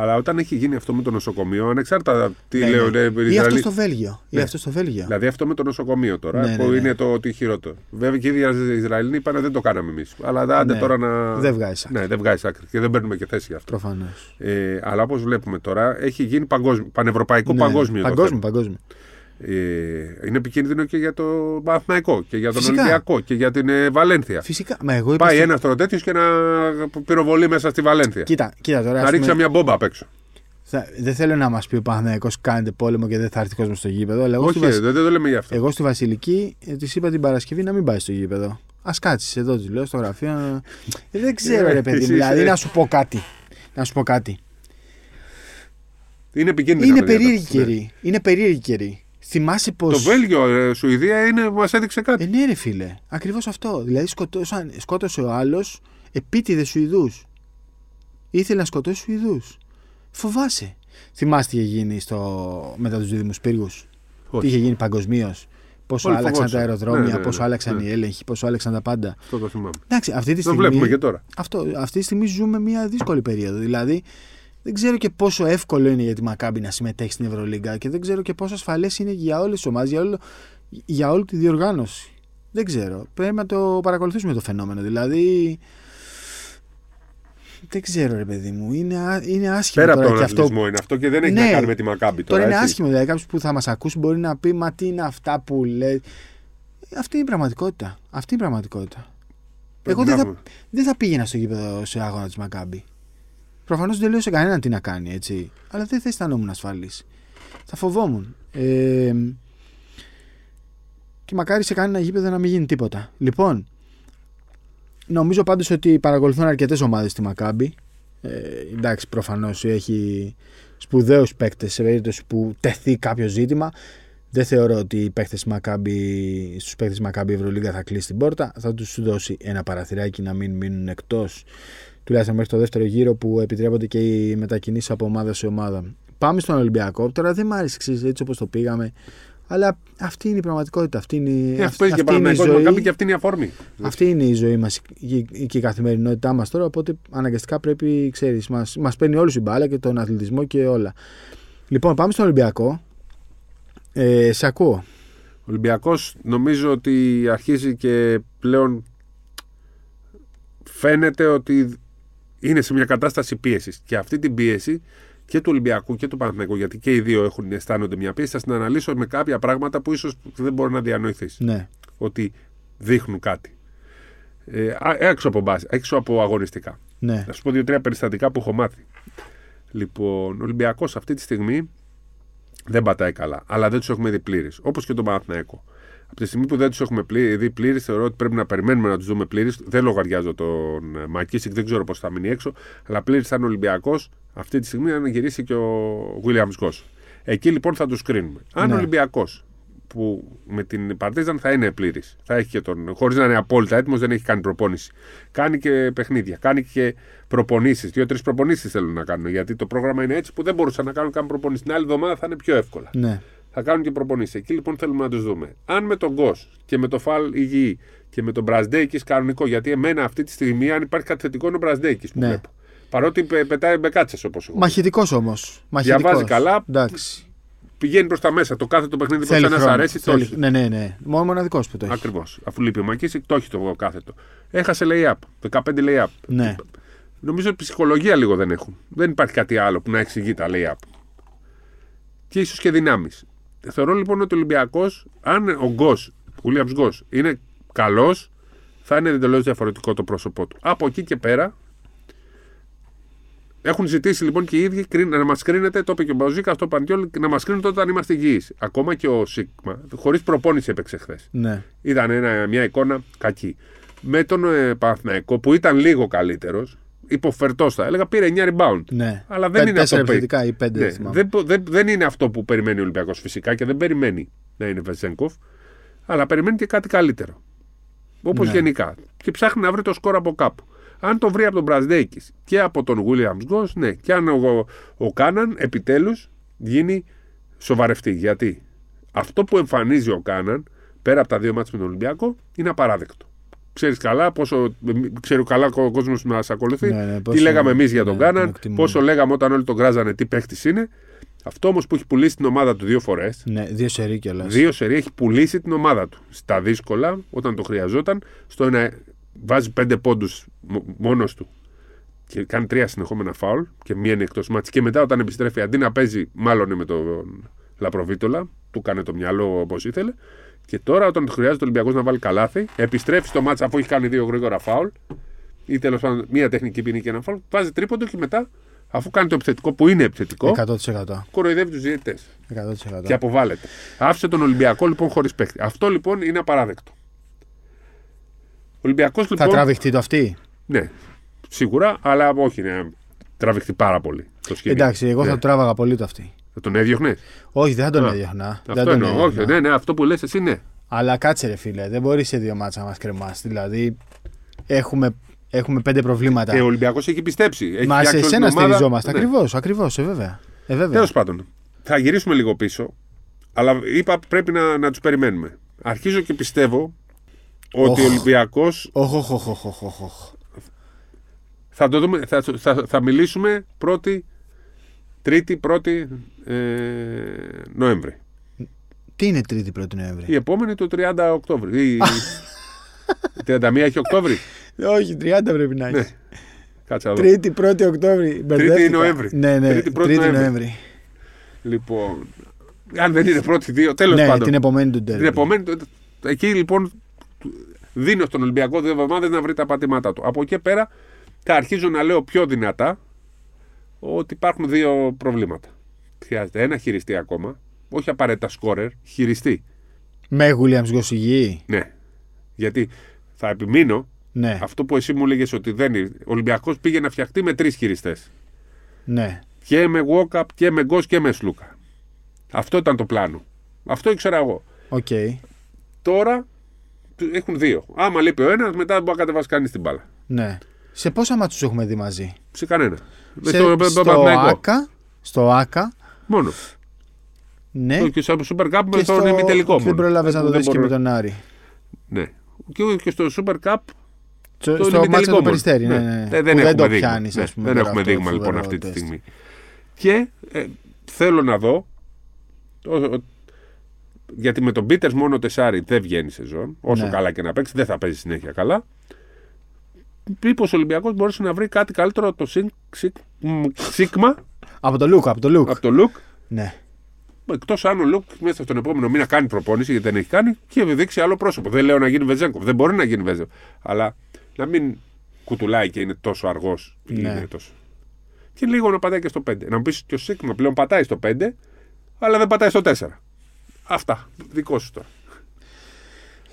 Αλλά όταν έχει γίνει αυτό με το νοσοκομείο, ανεξάρτητα τι Ναι, λέω, ναι. ναι, Ή Ισραηλοί- αυτό στο Βέλγιο. Ή Ναι. αυτό στο Βέλγιο. Δηλαδή αυτό με το νοσοκομείο τώρα, Ναι, που ναι, ναι. είναι το ότι χειρότερο. Βέβαια και οι ίδιοι οι Ισραηλοί είπαν δεν το κάναμε εμείς. Αλλά άντε Ναι. τώρα να. Δεν βγάζει άκρη. Ναι, δεν βγάζει άκρη και δεν παίρνουμε και θέση γι' αυτό. Προφανώς. Ε, αλλά όπως βλέπουμε τώρα, έχει γίνει παγκόσμιο, πανευρωπαϊκό Ναι, παγκόσμιο. το Παγκόσμιο, θέμα. παγκόσμιο. Ε, είναι επικίνδυνο και για το Παναθηναϊκό και για τον Φυσικά. Ολυμπιακό και για την ε, Βαλένθια. Φυσικά. Μα εγώ είπα. Πάει στη- ένας τώρα τέτοιο και να πυροβολεί μέσα στη Βαλένθια. Κοίτα, κοίτα τώρα. να ας ρίξει πούμε, μια μπόμπα απ' έξω. θα- δεν θέλω να μας πει ο Παναθηναϊκός κάνετε πόλεμο και δεν θα έρθει κόσμος στο γήπεδο. Αλλά εγώ, Όχι, στη, Βασι- δεν, δεν το λέμε γι' αυτό. εγώ στη Βασιλική ε, της είπα την Παρασκευή να μην πάει στο γήπεδο. Α κάτσεις εδώ, της λέω στο γραφείο. Ε, δεν ξέρω, Ε, ρε παιδί εσύ μου. Δηλαδή, είσαι- να σου πω κάτι. Να σου πω κάτι. Είναι επικίνδυνο. Είναι περίεργη καιρή. Είναι περίεργη καιρή. Θυμάσαι πω. Το Βέλγιο, ε, Σουηδία είναι, μας έδειξε κάτι. Ε, ναι, ρε φίλε. Ακριβώς αυτό. Δηλαδή σκοτώσαν, σκότωσε ο άλλος επίτηδες Σουηδούς. Ήθελε να σκοτώσει Σουηδούς. Φοβάσαι. Θυμάστε τι είχε γίνει στο... μετά τους δίδυμου πύργους; Τι είχε γίνει παγκοσμίως; Πόσο Όλοι άλλαξαν τα φοβόντουσαν. αεροδρόμια, Ναι, ναι, ναι. πόσο άλλαξαν Ναι. οι έλεγχοι, πόσο άλλαξαν τα πάντα. Αυτό το θυμάμαι. Εντάξει, αυτή τη Το στιγμή. βλέπουμε και τώρα. Αυτό, αυτή τη στιγμή ζούμε μια δύσκολη περίοδο. Δηλαδή, δεν ξέρω και πόσο εύκολο είναι για τη Μακάμπη να συμμετέχει στην Ευρωλίγκα και δεν ξέρω και πόσο ασφαλές είναι για όλες τις ομάδες, για, όλο, για όλη τη διοργάνωση. Δεν ξέρω. Πρέπει να το παρακολουθήσουμε το φαινόμενο. Δηλαδή. Δεν ξέρω, ρε παιδί μου. Είναι, α- είναι άσχημο Πέρα από τώρα τον και αυτό. αθλητισμό είναι αυτό και δεν έχει Ναι. να κάνει με τη Μακάμπη τώρα. Τώρα είναι έτσι. άσχημο. Δηλαδή, κάποιος που θα μας ακούσει μπορεί να πει Μα τι είναι αυτά που λέει. Αυτή είναι η πραγματικότητα. Αυτή είναι η πραγματικότητα. Πρέπει Εγώ δεν να θα, έχουμε. δεν θα πήγαινα στο γήπεδο σε αγώνα της Μακάμπη. Προφανώς δεν λέω σε κανέναν τι να κάνει, έτσι. Αλλά δεν θα αισθανόμουν ασφαλής. Θα φοβόμουν. Ε, και μακάρι σε κανένα γήπεδο να μην γίνει τίποτα. Λοιπόν, νομίζω πάντως ότι παρακολουθούν αρκετές ομάδες στη Μακάμπη. Ε, εντάξει, προφανώς έχει σπουδαίους παίκτες σε περίπτωση που τεθεί κάποιο ζήτημα. Δεν θεωρώ ότι οι παίκτες Μακάμπη, στους παίκτες Μακάμπη η Ευρωλίγκα θα κλείσει την πόρτα. Θα τους δώσει ένα παραθυράκι να μην μείνουν εκτός τουλάχιστον μέχρι το δεύτερο γύρο που επιτρέπονται και οι μετακινήσεις από ομάδα σε ομάδα. Πάμε στον Ολυμπιακό. Τώρα δεν μ' άρεσε ξέρεις, έτσι όπως το πήγαμε. Αλλά αυτή είναι η πραγματικότητα. Αυτή είναι, Ε, αυ- αυτό παίζει και αυτή είναι η Παναθηναϊκός ζωή. Μακάμπη και αυτή είναι η αφορμή. Αυτή είναι η ζωή μας και η καθημερινότητά μας τώρα. Οπότε αναγκαστικά πρέπει, ξέρεις, μας μας παίρνει όλους η μπάλα και τον αθλητισμό και όλα. Λοιπόν, πάμε στον Ολυμπιακό. Ε, σε ακούω. Ο Ολυμπιακός νομίζω ότι αρχίζει και πλέον φαίνεται ότι είναι σε μια κατάσταση πίεσης. Και αυτή την πίεση και του Ολυμπιακού και του Παναθηναϊκού, γιατί και οι δύο έχουν αισθάνονται μια πίεση, θα την αναλύσω με κάποια πράγματα που ίσως δεν μπορεί να διανοηθείς. Ναι. Ότι δείχνουν κάτι. Ε, α- έξω από μπάση, έξω από αγωνιστικά. Ναι. Θα σου πω δύο-τρία περιστατικά που έχω μάθει. Λοιπόν, ο Ολυμπιακός αυτή τη στιγμή δεν πατάει καλά, αλλά δεν τους έχουμε δει πλήρει. Όπως και τον Παναθηναϊκό. Από τη στιγμή που δεν τους έχουμε πλή- δει πλήρει, θεωρώ ότι πρέπει να περιμένουμε να τους δούμε πλήρει. Δεν λογαριάζω τον ε, Μακίσικ, δεν ξέρω πώς θα μείνει έξω. Αλλά πλήρης θα είναι ο Ολυμπιακός αυτή τη στιγμή αν γυρίσει και ο Williams Γκος. Εκεί λοιπόν θα τους κρίνουμε. Αν Ναι. ο Ολυμπιακός που με την Παρτίζαν θα είναι πλήρης. Θα έχει και τον. χωρίς να είναι απόλυτα έτοιμος, δεν έχει κάνει προπόνηση. Κάνει και παιχνίδια. Κάνει και προπονήσεις. Δύο-τρεις προπονήσεις θέλουν να κάνουν. Γιατί το πρόγραμμα είναι έτσι που δεν μπορούσαν να κάνουν καν προπονήσεις. Την άλλη εβδομάδα θα είναι πιο εύκολα. Ναι. Θα κάνουν και προπονήσεις. Εκεί λοιπόν θέλουμε να τους δούμε. Αν με τον Γκος και με το Φαλ υγιή και με τον Μπραζντέικη κανονικό, γιατί εμένα αυτή τη στιγμή, αν υπάρχει κάτι θετικό, είναι ο Μπραζντέικη που Ναι. βλέπω. Παρότι πε- πετάει μπεκάτσε όπως εγώ. Μαχητικός όμως. Διαβάζει καλά. Εντάξει. Πηγαίνει προς τα μέσα. Το κάθε το παιχνίδι που Θέλει ένα χρόνο. αρέσει, το Θέλει- έχει. Ναι, ναι, ναι. Μόνο μοναδικός που το έχει. Ακριβώς. Αφού λείπει ο Μακίσικ, το έχει το κάθετο. Έχασε lay-up. 15 lay-up. Ναι. Νομίζω ότι ψυχολογία λίγο δεν έχουν. Δεν υπάρχει κάτι άλλο που να εξηγεί τα lay-up. Και ίσως και δυνάμεις. Θεωρώ λοιπόν ότι ο Ολυμπιακός, αν ο Γκος, ο Williams Γκος, είναι καλός, θα είναι εντελώς διαφορετικό το πρόσωπό του. Από εκεί και πέρα, έχουν ζητήσει λοιπόν και οι ίδιοι κριν- να μας κρίνετε, το είπε και ο Μπαουζίκα στο Παντιόλ, να μας κρίνετε όταν είμαστε υγιείς. Ακόμα και ο Σίγμα, χωρίς προπόνηση έπαιξε χθες. Ναι. Ήταν ένα, μια εικόνα κακή. Με τον ε, Παναθηναϊκό που ήταν λίγο καλύτερος, υποφερτός θα έλεγα, πήρε 9 rebound. ναι. Αλλά δεν Πέ- είναι αυτό τέσσερα που έχει. επιθετικά ή πέντε. Ναι, δεν θυμάμαι. δεν, δεν, δεν είναι αυτό που περιμένει ο Ολυμπιακός φυσικά και δεν περιμένει να είναι Βεζέγκοφ, αλλά περιμένει και κάτι καλύτερο. Όπως Ναι. γενικά. Και ψάχνει να βρει το σκορ από κάπου. Αν το βρει από τον Μπραζδέκη και από τον Williams Γκος, ναι. Και αν ο, ο Κάναν επιτέλους γίνει σοβαρευτή. Γιατί αυτό που εμφανίζει ο Κάναν πέρα από τα δύο μάτια με τον Ολυμπιακό είναι απαράδεκτο. Ξέρεις καλά, πόσο, ξέρει καλά ο κόσμος που μας ακολουθεί. Ναι, ναι, τι πόσο- λέγαμε εμείς για τον ναι, Κάναν, τον εκτιμούμε. πόσο λέγαμε όταν όλοι τον κράζανε τι παίχτης είναι. Αυτό όμως που έχει πουλήσει την ομάδα του δύο φορές, Ναι, δύο σερί κιόλας. δύο σερί έχει πουλήσει την ομάδα του. Στα δύσκολα, όταν το χρειαζόταν, στο ένα βάζει πέντε πόντους μόνος του και κάνει τρία συνεχόμενα φάουλ και μία είναι εκτός μάτς. Και μετά όταν επιστρέφει, αντί να παίζει, μάλλον με τον Λαπροβίτολα, του κάνει το μυαλό όπως ήθελε. Και τώρα, όταν το χρειάζεται ο Ολυμπιακός να βάλει καλάθι, επιστρέφει στο μάτς αφού έχει κάνει δύο γρήγορα φάουλ ή τέλος πάντων μία τεχνική ποινή και ένα φάουλ, βάζει τρίποντο και μετά, αφού κάνει το επιθετικό που είναι επιθετικό, 100%. κοροϊδεύει τους διαιτητές 100%. και αποβάλλεται. Άφησε τον Ολυμπιακό λοιπόν χωρίς παίχτη. Αυτό λοιπόν είναι απαράδεκτο. Ο Ολυμπιακός Θα λοιπόν. τραβηχτεί το αυτή; Ναι, σίγουρα, αλλά όχι να τραβηχτεί πάρα πολύ το σχέδιο. Εντάξει, εγώ θα ναι. το τράβαγα πολύ το αυτή. Θα τον έδιωχνε; Όχι, δεν θα τον Α, έδιωχνα. Δεν Αυτό τον εννοώ. έδιωχνα. Όχι, ναι, ναι, αυτό που λες εσύ ναι. Αλλά κάτσε ρε φίλε, δεν μπορεί σε δύο μάτσα να μας κρεμάσει. Δηλαδή, έχουμε, έχουμε πέντε προβλήματα. Και ο Ολυμπιακός έχει πιστέψει. Έχει Μα σε φτιάξει όλη εσένα την ομάδα. στηριζόμαστε. Ναι. Ακριβώς, ακριβώς, ε, βέβαια. Ε, βέβαια. Τέλος πάντων, θα γυρίσουμε λίγο πίσω. Αλλά είπα πρέπει να, να τους περιμένουμε. Αρχίζω και πιστεύω ότι ο Οχ. Ολυμπιακό Οχ, οχ, οχ, οχ, οχ, οχ, οχ. Θα, το δούμε, θα, θα, θα μιλήσουμε πρώτη, τρίτη, πρώτη ε, Νοέμβρη. Τι είναι Τρίτη πρώτη Νοέμβρη; Η επόμενη το 30 Οκτώβρη. Ή, 31 έχει Οκτώβρη; Όχι, 30 πρέπει να ναι. έχει. Κάτσε να δω. Τρίτη, πρώτη Οκτώβρη. Μπερδεύτηκα. Νοέμβρη. Ναι, ναι, Τρίτη, πρώτη τρίτη Νοέμβρη. Νοέμβρη. Λοιπόν, αν δεν είναι πρώτη δύο, τέλος Ναι, πάντων. την επομένη του Την τέρμι. επομένη, το- εκεί λοιπόν δίνω στον Ολυμπιακό δύο εβδομάδες να βρει τα πατήματά του. Από εκεί και πέρα θα αρχίζω να λέω πιο δυνατά ότι υπάρχουν δύο προβλήματα. Χρειάζεται ένα χειριστή ακόμα, όχι απαραίτητα σκόρερ, χειριστή. Με Williams Γκοσιγή. Ναι. Γιατί θα επιμείνω Ναι, αυτό που εσύ μου έλεγες ότι δεν είναι. Ο Ολυμπιακός πήγε να φτιαχτεί με τρεις χειριστές. ναι. Και με Walkup και με Γκος και με Σλούκα. Αυτό ήταν το πλάνο. Αυτό ήξερα εγώ. Οκ. Τώρα έχουν δύο. Άμα λείπει ο ένας, μετά δεν μπορεί να κατεβάσει κανείς την μπάλα. Ναι. Σε πόσα μάτσους έχουμε δει μαζί; Σε κανένα. Σε- στο, στο, Παναθηναϊκό. ΑΚΑ, στο ΑΚΑ, Μόνο. ναι. Και στο Super Cup με Και τον ημιτελικό. Δεν μόνο. πρόλαβες να το Που δεν δεις και μπορώ- με τον Άρη. Ναι. Και, και στο Super Cup Στο, το στο ημιτελικό μάτσο του μόνο. Περιστέρη. Ναι, Ναι. ναι. Ε, Που δεν δεν έχουμε το δείγμα. πιάνεις, Ναι. ας πούμε. Δεν τώρα έχουμε αυτό δείγμα λοιπόν φοβερό αυτή τη τεστ. στιγμή. Και ε, θέλω να δω. ο- ο- γιατί με τον Πίτερς μόνο τεσάρι δεν βγαίνει σεζόν. Όσο Ναι. καλά και να παίξει, δεν θα παίζει συνέχεια καλά. Μήπως ο Ολυμπιακός μπορούσε να βρει κάτι καλύτερο από το Σίγ- Σίγ- μ, Σίγμα, Από το Λουκ, από το Λουκ. από το Λουκ. Ναι. Εκτός αν ο Λουκ μέσα στον επόμενο μήνα κάνει προπόνηση, γιατί δεν έχει κάνει, και δείξει άλλο πρόσωπο. Δεν λέω να γίνει Βεζέγκοφ. Δεν μπορεί να γίνει Βεζέγκοφ. Αλλά να μην κουτουλάει και είναι τόσο αργός. Ναι. Τόσο. Και λίγο να πατάει και στο 5. Να μου πεις και ο Σίγμα πλέον πατάει στο 5, αλλά δεν πατάει στο 4. Αυτά. Δικό σου τώρα.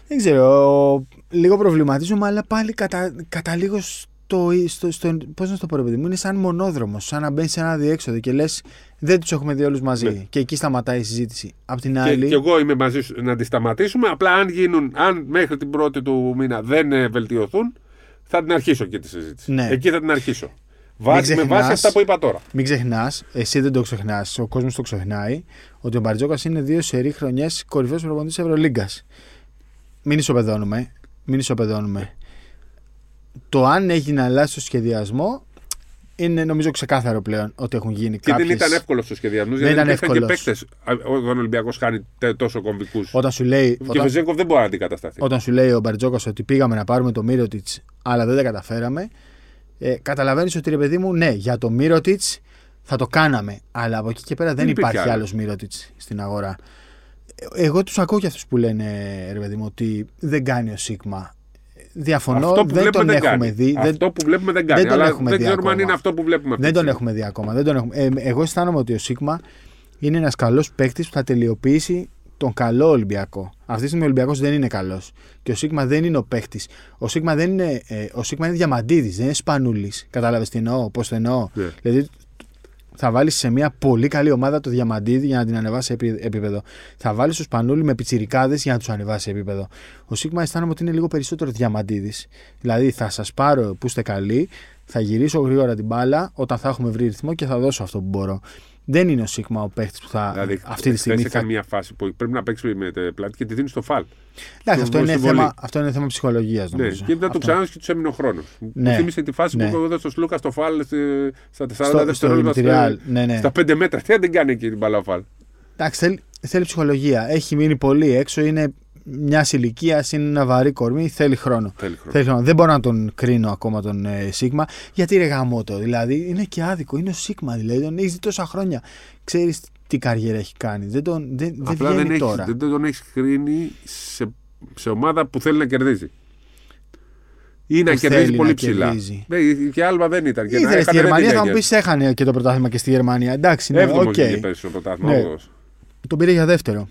Δεν ξέρω. Λίγο προβληματίζομαι, αλλά πάλι κατα, καταλήγω στο, στο, στο. Πώς να το πω, ρε παιδί μου, είναι σαν μονόδρομος. Σαν να μπαίνεις σε ένα διέξοδο και λες, δεν τους έχουμε δει όλους μαζί. Ναι. Και εκεί σταματάει η συζήτηση. Απ' την Και, άλλη. και εγώ είμαι μαζί σου να τη σταματήσουμε. Απλά αν γίνουν, αν μέχρι την πρώτη του μήνα δεν ε, βελτιωθούν, θα την αρχίσω και τη συζήτηση. Ναι. Εκεί θα την αρχίσω. Βάση, με ξεχνάς- βάση αυτά που είπα τώρα. Μην ξεχνάς, εσύ δεν το ξεχνάς, ο κόσμος το ξεχνάει, ότι ο Μπαρτζόκας είναι δύο σερή χρονιές κορυφαίος προπονητής Ευρωλίγκας. Μην ισοπεδώνουμε. Μην ισοπεδώνουμε. Το αν έχει αλλάξει το σχεδιασμό είναι νομίζω ξεκάθαρο πλέον ότι έχουν γίνει Και κάποιες... δεν ήταν εύκολο στο σχεδιασμό. Δεν Γιατί ήταν υπήρχαν και εύκολος. παίκτες. Όταν ο Ολυμπιακός κάνει τε- τόσο κομβικούς. Όταν σου λέει, Και ο όταν, Βεζέγκοφ δεν μπορεί να αντικατασταθεί. όταν σου λέει ο Μπαρτζόκα ότι πήγαμε να πάρουμε το Μύρωτιτς, αλλά δεν τα καταφέραμε, ε, καταλαβαίνεις ότι ρε παιδί μου, ναι, για το Μύρωτιτς θα το κάναμε. Αλλά από εκεί και πέρα δεν, Δεν υπήρχε υπάρχει άλλο άλλος. Μύρωτιτς στην αγορά. Ε, Εγώ τους ακούω και αυτούς που λένε, ρε παιδί μου, ότι δεν κάνει ο Σίγμα. Διαφωνώ, αυτό που δεν βλέπουμε τον δεν έχουμε κάνει. δει. δεν- Αυτό που βλέπουμε δεν κάνει. δεν τον αλλά έχουμε δεν δει ξέρουμε αν ακόμα. είναι αυτό που βλέπουμε. αυτή Δεν τη τον στιγμή. έχουμε δει ακόμα. Δεν τον έχουμε. Ε, εγώ αισθάνομαι ότι ο Σίγμα είναι ένας καλός παίκτης που θα τελειοποιήσει τον καλό Ολυμπιακό. Αυτή τη στιγμή ο Ολυμπιακός δεν είναι καλός. Και ο Σίγμα δεν είναι ο παίκτης. Ο Σίγμα δεν είναι. Ε, ο Σίγμα είναι διαμαντίδης, δεν είναι σπανούλης. Κατάλαβες τι εννοώ, πώς το εννοώ. Ναι. Δηλαδή θα βάλεις σε μια πολύ καλή ομάδα το διαμαντίδη για να την ανεβάσει επί- επίπεδο. Θα βάλεις το σπανούλι με πιτσιρικάδες για να τους ανεβάσει επίπεδο. Ο Σίγμα αισθάνομαι ότι είναι λίγο περισσότερο διαμαντίδης. Δηλαδή θα σας πάρω που είστε καλοί, θα γυρίσω γρήγορα την μπάλα όταν θα έχουμε βρει ρυθμό και θα δώσω αυτό που μπορώ. Δεν είναι ο Σίγμα ο παίχτη που θα Δηλαδή, αυτή τη στιγμή. σε Θα... καμία φάση που πρέπει να παίξει με το πλάτη και τη δίνεις στο φαλ. Εντάξει, αυτό, στο είναι συμβολή. θέμα, αυτό είναι θέμα ψυχολογίας Ναι, νομίζω. και μετά το Αυτό. ξανά και τους έμεινε ο χρόνος. Ναι. Μου θύμισε τη φάση Ναι. που έδωσε στο Σλούκα στο φαλ στη- στα 40 Στο- δευτερόλεπτα. στο Real, ναι, ναι. Στα 5 μέτρα. Τι αν δεν κάνει εκεί την μπαλά ο φαλ. Εντάξει, θέλει, θέλει ψυχολογία. Έχει μείνει πολύ έξω. Είναι μιας ηλικίας, είναι ένα βαρύ κορμί. Θέλει χρόνο. Θέλει χρόνο. Θέλει χρόνο. Δεν μπορώ να τον κρίνω ακόμα τον ε, Σίγμα. Γιατί ρε γαμώτο. Δηλαδή είναι και άδικο. Είναι ο Σίγμα. Δηλαδή τον έχεις δει τόσα χρόνια. Ξέρεις τι καριέρα έχει κάνει. Δεν, τον, δεν, δεν Απλά βγαίνει δεν, έχει, τώρα. δεν τον έχεις κρίνει σε, σε ομάδα που θέλει να κερδίζει. Ή να Που κερδίζει θέλει πολύ να ψηλά. κερδίζει. Ναι, και άλμα δεν ήταν. Και να Ήθελε στη έκανε, δεν Γερμανία, ήταν θα μου και- πεις έχανε και το πρωτάθλημα και στη Γερμανία. Εντάξει, ναι, Έβδομος οκ. βγήκε πέρσι στο πρωτάθλημα. Ναι. όγδοος. Τον πήρε για δεύτερο.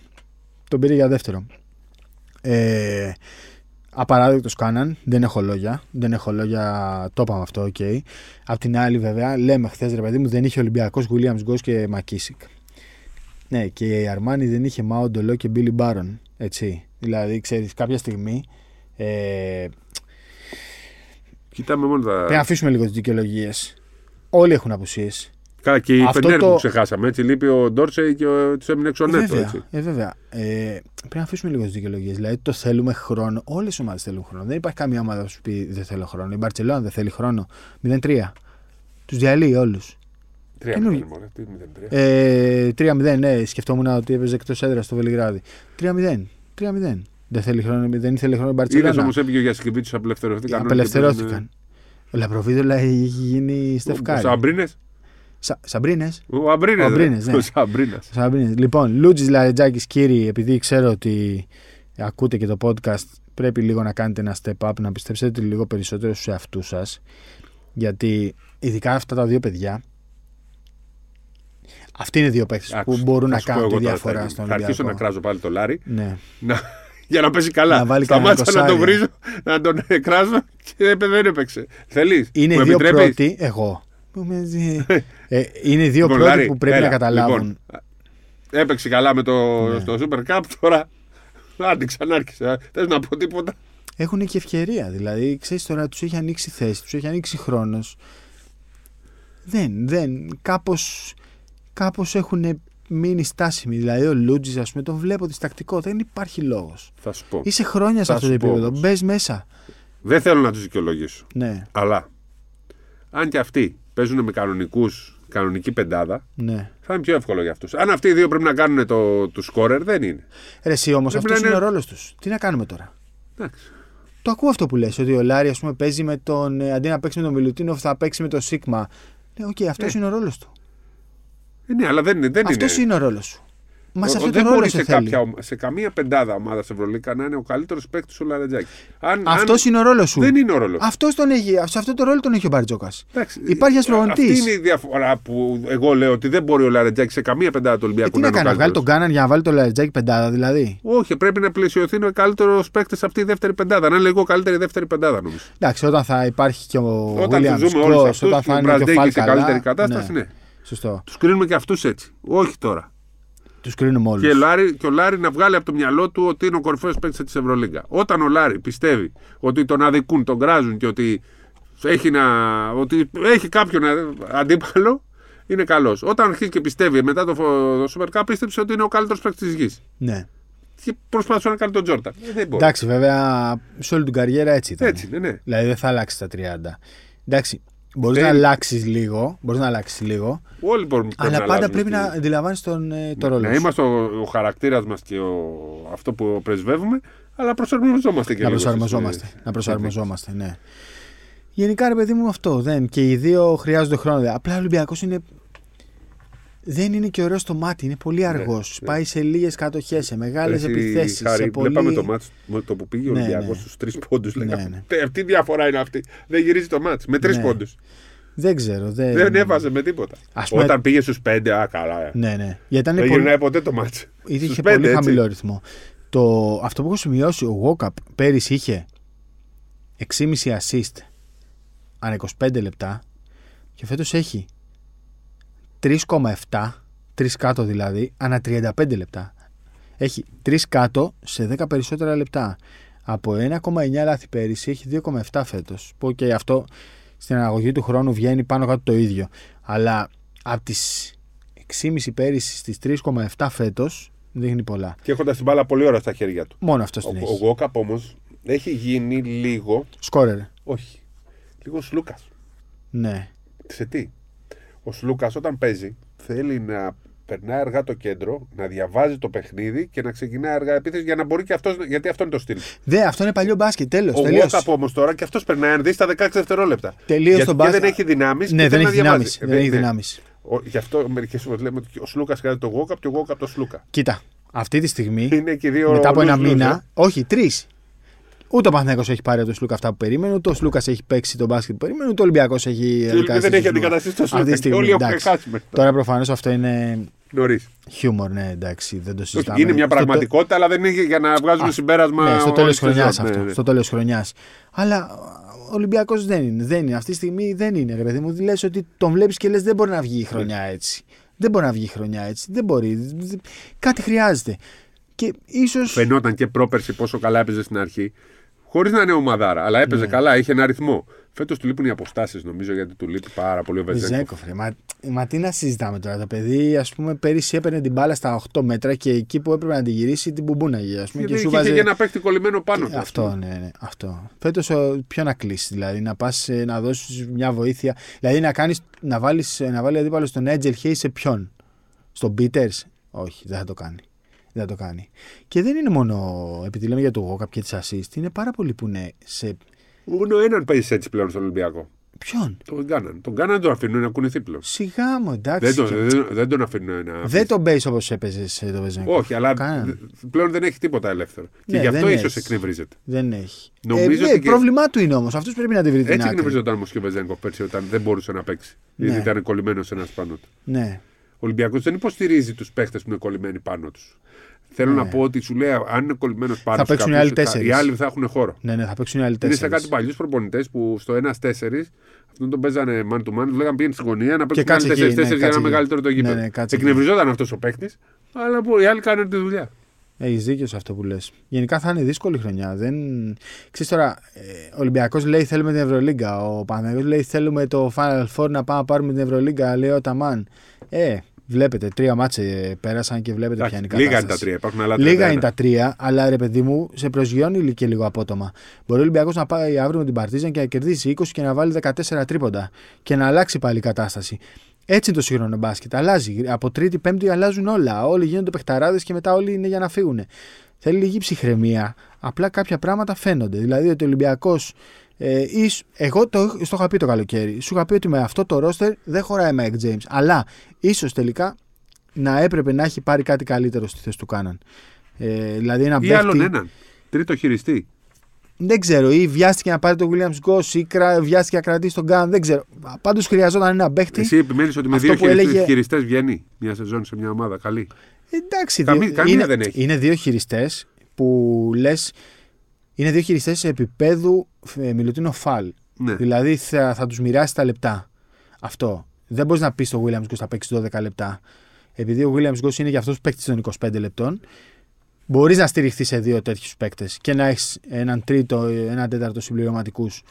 Τον πήρε για δεύτερο. Ε, Απαράδεκτος κάναν. Δεν έχω λόγια. Δεν έχω λόγια. Το είπαμε αυτό, οκ. Απ' την άλλη, βέβαια, λέμε χθες ρε παιδί μου, δεν είχε Ολυμπιακός Williams Γκος και Μακίσικ. Ναι, και η Αρμάνι δεν είχε Μάοντο Λο και Μπίλι Μπάρον. Έτσι. Δηλαδή, ξέρεις, κάποια στιγμή. Ε, Κοιτάμε μόνο τα. πρέπει να αφήσουμε λίγο τις δικαιολογίες. Όλοι έχουν απουσίες. Καλά, και η Αυτό Φενέρ το- που ξεχάσαμε. Έτσι, λείπει ο Ντόρσεϊ και τους έμεινε έξω ο Ε, Νέτο. βέβαια. Έτσι. Ε, βέβαια. Ε, πρέπει να αφήσουμε λίγο τις δικαιολογίες. Δηλαδή το θέλουμε χρόνο. Όλες οι ομάδες θέλουν χρόνο. Δεν υπάρχει καμία ομάδα που σου πει δεν θέλω χρόνο. Η Μπαρσελόνα δεν θέλει χρόνο. 0-3. Τους διαλύει όλους. Τρία Καινούργιο. μηδέν, μωρέ, τι μηδέν, τρία. Ε, 3-0, ναι. Σκεφτόμουν ότι έπαιζε εκτός έδρας στο Βελιγράδι. 3-0. 3-0. Δεν θέλει χρόνο, δεν ήθελε χρόνο η Είδες Μπαρσελόνα. όμως έπαιγε για Σκεβίτσου απελευθερωθήκαν. όλοι και Απελευθερώθηκαν. Ο Λαπροβίδωλα έχει γίνει πήγαν, ε, Ο στεφκάρι. Σαμπρίνες; Σα, Σαμπρίνες. Ο Αμπρίνες. Ο Αμπρίνες, ναι. Ο Σαμπρίνες. Σαμπρίνες. Λοιπόν, Λούτζης Λαρετζάκης, κύριοι, επειδή ξέρω ότι ακούτε και το podcast, πρέπει λίγο να κάνετε ένα step up, να πιστέψετε λίγο περισσότερο στους εαυτούς σας. Γιατί ειδικά αυτά τα δύο παιδιά. Αυτοί είναι δύο παίχτε που μπορούν να κάνουν τη διαφορά στον Θα αρχίσω να Ολυμπιακό. κράζω πάλι το Λάρι. Ναι. Να, για να παίζει καλά. Να βάλει Σταμάτησα κανένα να τον κοσάρι. βρίζω, να τον κράζω και έπαι- δεν έπαιξε. Θέλεις; Είναι δύο πρώτοι, εγώ. Ε, είναι δύο πρώτοι που πρέπει να καταλάβουν. Λοιπόν, έπαιξε καλά με το, Ναι. στο Super Cup τώρα. Άντε ξανάρχισε. Θες να πω τίποτα; Έχουν και ευκαιρία. Δηλαδή, ξέρεις τώρα, τους έχει ανοίξει θέση, τους έχει ανοίξει χρόνος. Δεν, δεν. Κάπως κάπως έχουν μείνει στάσιμοι. Δηλαδή, ο Λούτζης, ας πούμε, τον βλέπω διστακτικό. Δεν υπάρχει λόγος. Θα σου πω. Είσαι χρόνια σε Θα αυτό το σου πω επίπεδο. όμως. Μπες μέσα. Δεν θέλω να τους δικαιολογήσω. Ναι, Αλλά αν και αυτοί παίζουν με κανονικούς, κανονική πεντάδα, ναι. θα είναι πιο εύκολο για αυτούς. Αν αυτοί οι δύο πρέπει να κάνουν το, το scorer, δεν είναι. Ρε, εσύ όμως, Πρέπει αυτός να είναι ο είναι- ρόλος τους. Τι να κάνουμε τώρα; Εντάξει. Το ακούω αυτό που λες, ότι ο Λάρη ας πούμε, παίζει με τον. ε, Αντί να παίξει με τον Μιλουτίνοφ, θα παίξει με τον Σίκμα. Ναι, οκ, αυτός Ναι. είναι ο ρόλος του. Ε, ναι, αλλά δεν, είναι- δεν Αυτός είναι. είναι ο ρόλος σου. Μα σε Ο- αυτό δεν το ρόλο μπορεί σε σε, θέλει. κάποια, ομα- σε καμία πεντάδα ομάδα Ευρωλίκα να είναι ο καλύτερος παίκτης ο Λαρετζάκη. Αν, Αυτός αν- είναι ο ρόλος σου. Δεν είναι ο ρόλος. Αυτός τον έχει, σε αυτό το ρόλο τον έχει ο Μπαρτζόκας. Εντάξει, Υπάρχει ένας ε, προπονητής. Αυτή είναι η διαφορά που εγώ λέω ότι δεν μπορεί ο Λαρετζάκη σε καμία πεντάδα του Ε, Ολυμπιακού τι να είναι ο κάνει, να βγάλει τον καλύτερος. Κάναν για να βάλει το Λαριτζάκι πεντάδα δηλαδή; Όχι, πρέπει να πλαισιωθεί ο καλύτερος παίκτης σε αυτή η δεύτερη πεντάδα. Να είναι λίγο καλύτερη δεύτερη πεντάδα νομίζω. Εντάξει, όταν θα υπάρχει και ο Όταν Williams του ζούμε όλου Cross, αυτούς, όταν και θα ο είναι και ο Μπραντέκη Φαλ σε καλά. καλύτερη κατάσταση, ναι. Σωστό. Τους κρίνουμε και αυτούς έτσι. Όχι τώρα. Τους κρίνουμε όλους. Και, ο Λάρη, και ο Λάρη να βγάλει από το μυαλό του ότι είναι ο κορυφαίος παίκτης της Ευρωλίγκα. Όταν ο Λάρη πιστεύει ότι τον αδικούν, τον κράζουν και ότι έχει, να, ότι έχει κάποιον αντίπαλο, είναι καλός. Όταν αρχίζει και πιστεύει μετά το, φο- το Super Cup, πίστεψε ότι είναι ο καλύτερος παίκτης της γης. Ναι. Και προσπάθησε να κάνει τον Τζόρταν. Ε, δεν μπορεί. Εντάξει, βέβαια, σε όλη την καριέρα έτσι ήταν. Έτσι είναι, ναι. Δηλαδή δεν θα αλλάξει τα 30. Εντάξει, μπορείς να Θέλει. αλλάξεις λίγο. Μπορείς να αλλάξεις λίγο. Όλοι μπορούμε πρέπει αλλά να πάντα αλλάζουμε πρέπει στη- να αντιλαμβάνεις τον ε, το ρόλο Να σου. είμαστε ο, ο χαρακτήρας μας και ο, αυτό που πρεσβεύουμε, αλλά προσαρμοζόμαστε και Να λίγο στις- προσαρμοζόμαστε. στις- Να προσαρμοζόμαστε, ναι. Γενικά, ρε παιδί μου, αυτό δεν. Και οι δύο χρειάζονται χρόνο. δε. Απλά ο Ολυμπιακός είναι. Δεν είναι και ωραίο στο μάτι, είναι πολύ αργός. ναι. Πάει σε λίγες κατοχές, σε μεγάλες Εσύ, επιθέσεις. Χάρη, Σε πολύ... Βλέπαμε το μάτς με το που πήγε ο Ναι, Ολυμπιακός ναι. στους τρεις πόντους. Ναι, λέγαμε, ναι. «Τε, Τι διαφορά είναι αυτή. Δεν γυρίζει το μάτς. Με τρεις Ναι. πόντους. Δεν ξέρω. Δεν, Δεν έβαζε με τίποτα. Ας πούμε- Όταν πήγε στους πέντε, α, καλά. ε. Ναι, ναι. Γιατί ήταν Δεν πολύ... γυρνάει ποτέ το μάτς. Είχε Στους πολύ πέντε, έτσι. χαμηλό ρυθμό. Το, αυτό που έχω σημειώσει, ο Βόκαπ πέρυσι είχε 6,5 assist ανά 25 λεπτά και φέτος έχει 3,7, 3 κάτω δηλαδή, ανά 35 λεπτά. Έχει 3 κάτω σε 10 περισσότερα λεπτά. Από 1,9 λάθη πέρυσι έχει 2,7 φέτος. Που και αυτό στην αναγωγή του χρόνου βγαίνει πάνω κάτω το ίδιο. Αλλά από τις 6,5 πέρυσι στις 3,7 φέτος, δείχνει πολλά. Και έχοντας την μπάλα πολύ ώρα στα χέρια του. Μόνο αυτό Ο, την ο έχει. Γκόκαπ όμως έχει γίνει λίγο. Σκόρερ. Όχι. Λίγος Σλούκα. Ναι. Σε τι; Ο Σλούκας όταν παίζει θέλει να περνάει αργά το κέντρο, να διαβάζει το παιχνίδι και να ξεκινάει αργά επίθεση για να μπορεί και αυτό. Γιατί αυτό είναι το στυλ. Δε, αυτό είναι παλιό μπάσκετ. Τέλος. Ο Γκόκαπ όμως τώρα και αυτός περνάει αν δεις στα 16 δευτερόλεπτα. Τελείως Γιατί το και μπάσκετ. δεν έχει δυνάμεις. Ναι, δεν έχει δυνάμεις. Δεν έχει δυνάμεις. Γι' αυτό μερικές φορές λέμε ότι ο Σλούκας χρειάζεται το Γκόκαπ και ο Γκόκαπ το Σλούκα. Κοίτα, αυτή τη στιγμή, Είναι και οι δύο μετά από ένα lose-lose, μήνα, ε. όχι, τρεις. Ούτε ο Παναθηναϊκός έχει πάρει από τον Σλούκα αυτά που περίμενε, ούτε ο Σλούκας έχει παίξει τον μπάσκετ που περίμενε, ούτε ο Ολυμπιακός έχει. Και αντικαταστήσει δεν έχει τον Σλούκα. αντικαταστήσει το Αυτή Σλούκα. τη Και στιγμή, όλοι έχουν εντάξει. χάσει μετά. Τώρα προφανώς αυτό είναι Νωρίς. χιούμορ, ναι, εντάξει, δεν το συζητάμε. Είναι μια Στο- πραγματικότητα, αλλά δεν είναι για να βγάζουμε Α, συμπέρασμα. Ναι, στο όλη τέλος τη της χρονιάς σεζόν. αυτό. Ναι, ναι. Στο τέλος χρονιάς. Αλλά ο Ολυμπιακός δεν είναι. Δεν είναι. Αυτή τη στιγμή δεν είναι. Ρε παιδί μου, λες ότι τον βλέπεις και λες δεν μπορεί να βγει η χρονιά έτσι. Δεν μπορεί να βγει η χρονιά έτσι. Δεν μπορεί. Κάτι χρειάζεται. Και ίσω. Φαινόταν και πρόπερση πόσο καλά έπαιζε στην αρχή. Χωρίς να είναι ομαδάρα, αλλά Ναι. έπαιζε καλά, είχε ένα ρυθμό. Φέτος του λείπουν οι αποστάσεις, νομίζω, γιατί του λείπει πάρα πολύ ο Βεζέγκοφ. Βεζέγκοφ, ρε. Μα, μα τι να συζητάμε τώρα. Το παιδί, ας πούμε, πέρυσι έπαιρνε την μπάλα στα 8 μέτρα και εκεί που έπρεπε να την γυρίσει την μπουμπούναγε. Ας πούμε, Γιατί και σου είχε βάζε... και ένα παίχτη κολλημένο πάνω του. Αυτό, ναι, ναι, αυτό. Φέτος ποιο να κλείσει, δηλαδή να πας να δώσεις μια βοήθεια. Δηλαδή να, κάνεις, να, βάλεις, να βάλει αντίπαλο στον Έτζελ Χέι σε ποιον; Στον Πίτερς; Όχι, δεν θα το κάνει. Δεν θα το κάνει. Και δεν είναι μόνο επειδή λέμε για το Γόκαπ και τις assist, είναι πάρα πολλοί που είναι σε. Μόνο έναν παίζει έτσι πλέον στον Ολυμπιακό. Ποιον; Τον Γκάναν. Τον Γκάναν τον αφήνουν να κουνηθεί πλέον. Σιγά μου, εντάξει. Δεν τον, και- δεν, δεν τον αφήνουν να. Δεν τον παίζεις όπως έπαιζες σε το Βεζέγκο. Όχι, αλλά Κανέναν. πλέον δεν έχει τίποτα ελεύθερο. Ναι, και γι' αυτό δεν ίσως έχει. εκνευρίζεται. Δεν έχει. Νομίζω ε, ότι ε, και- πρόβλημά του είναι όμως. Αυτό πρέπει να τη βρει την Έτσι άκρη. εκνευριζόταν όμω και ο Βεζέγκοφ πέρσι όταν δεν μπορούσε να παίξει. Ναι. Γιατί ήταν κολλημένος ένας πάνω του. Ναι. Ο Ολυμπιακός δεν υποστηρίζει τους παίχτες που είναι κολλημένοι πάνω τους. Θέλω να πω ότι σου λέει, αν είναι κολλημένος πάνω Θα στους παίξουν οι κάποιους, άλλοι θα- τέσσερις. Οι άλλοι θα έχουν χώρο. ναι, ναι, θα παίξουν οι άλλοι Είναι σε τέσσερις. κάτι παλιούς προπονητές που στο 1-4 αυτόν τον παίζανε man to man, τους λέγανε πήγαινε στη γωνία να παίξουν κάτσε άλλοι εκεί, 4-4 ναι, για κάτσε ένα εκεί. μεγαλύτερο το Ναι, γήπεδο. ναι, κάτσε εκεί. Εκνευριζόταν αυτός ο παίκτης, αλλά που οι άλλοι κάνουν τη δουλειά. Έχεις δίκιο σε αυτό που λες. Γενικά θα είναι δύσκολη χρονιά. Δεν... Ξέρεις τώρα, ε, ο Ολυμπιακός λέει θέλουμε την Ευρωλίγκα. Ο Παναγιώτης λέει θέλουμε το Final Four να πάμε να πάρουμε την Ευρωλίγκα. Λέει ο Ταμάν. Ε, βλέπετε, τρία μάτσε πέρασαν και βλέπετε ποια είναι η Εντάξει, Λίγα είναι τα κατάσταση. τρία, υπάρχουν άλλα Λίγα 31. είναι τα τρία, αλλά ρε παιδί μου, σε προσγειώνει και λίγο απότομα. Μπορεί ο Ολυμπιακός να πάει αύριο με την Παρτίζαν και να κερδίσει 20 και να βάλει 14 τρίποντα και να αλλάξει πάλι η κατάσταση. Έτσι είναι το σύγχρονο μπάσκετ. Αλλάζει. Από τρίτη, πέμπτη αλλάζουν όλα. Όλοι γίνονται παιχταράδες και μετά όλοι είναι για να φύγουν. Θέλει λίγη ψυχραιμία. Απλά κάποια πράγματα φαίνονται. Δηλαδή ότι ο Ολυμπιακός. Ε, ίσ- εγώ το, στο είχα πει το καλοκαίρι. Σου είχα πει ότι με αυτό το ρόστερ δεν χωράει Mike James. Αλλά ίσως τελικά να έπρεπε να έχει πάρει κάτι καλύτερο στη θέση του Κάναν. Ε, δηλαδή ένα Ή παίχτη- άλλον έναν. Τρίτο χειριστή. Δεν ξέρω, ή βιάστηκε να πάρει τον Williams Goss ή κρα... βιάστηκε να κρατήσει τον Γκάν. Δεν ξέρω. Πάντως χρειαζόταν ένα παίχτη. Εσύ επιμένεις ότι με Αυτό δύο που έλεγε- χειριστές βγαίνει μια σεζόν σε μια ομάδα. Καλή; Εντάξει, Καμί- δύο- καμία είναι, δεν έχει. είναι δύο χειριστές που λες. Είναι δύο χειριστές σε επίπεδου ε, Μιλουτίνο Φαλ. Ναι. Δηλαδή θα, θα τους μοιράσει τα λεπτά. Αυτό. Δεν μπορείς να πεις στο Williams Goss θα παίξει 12 λεπτά. Επειδή ο Williams Goss είναι για αυτό που παίκτη των 25 λεπτών, μπορείς να στηριχθείς σε δύο τέτοιους παίκτες και να έχεις έναν τρίτο, έναν τέταρτο συμπληρωματικούς.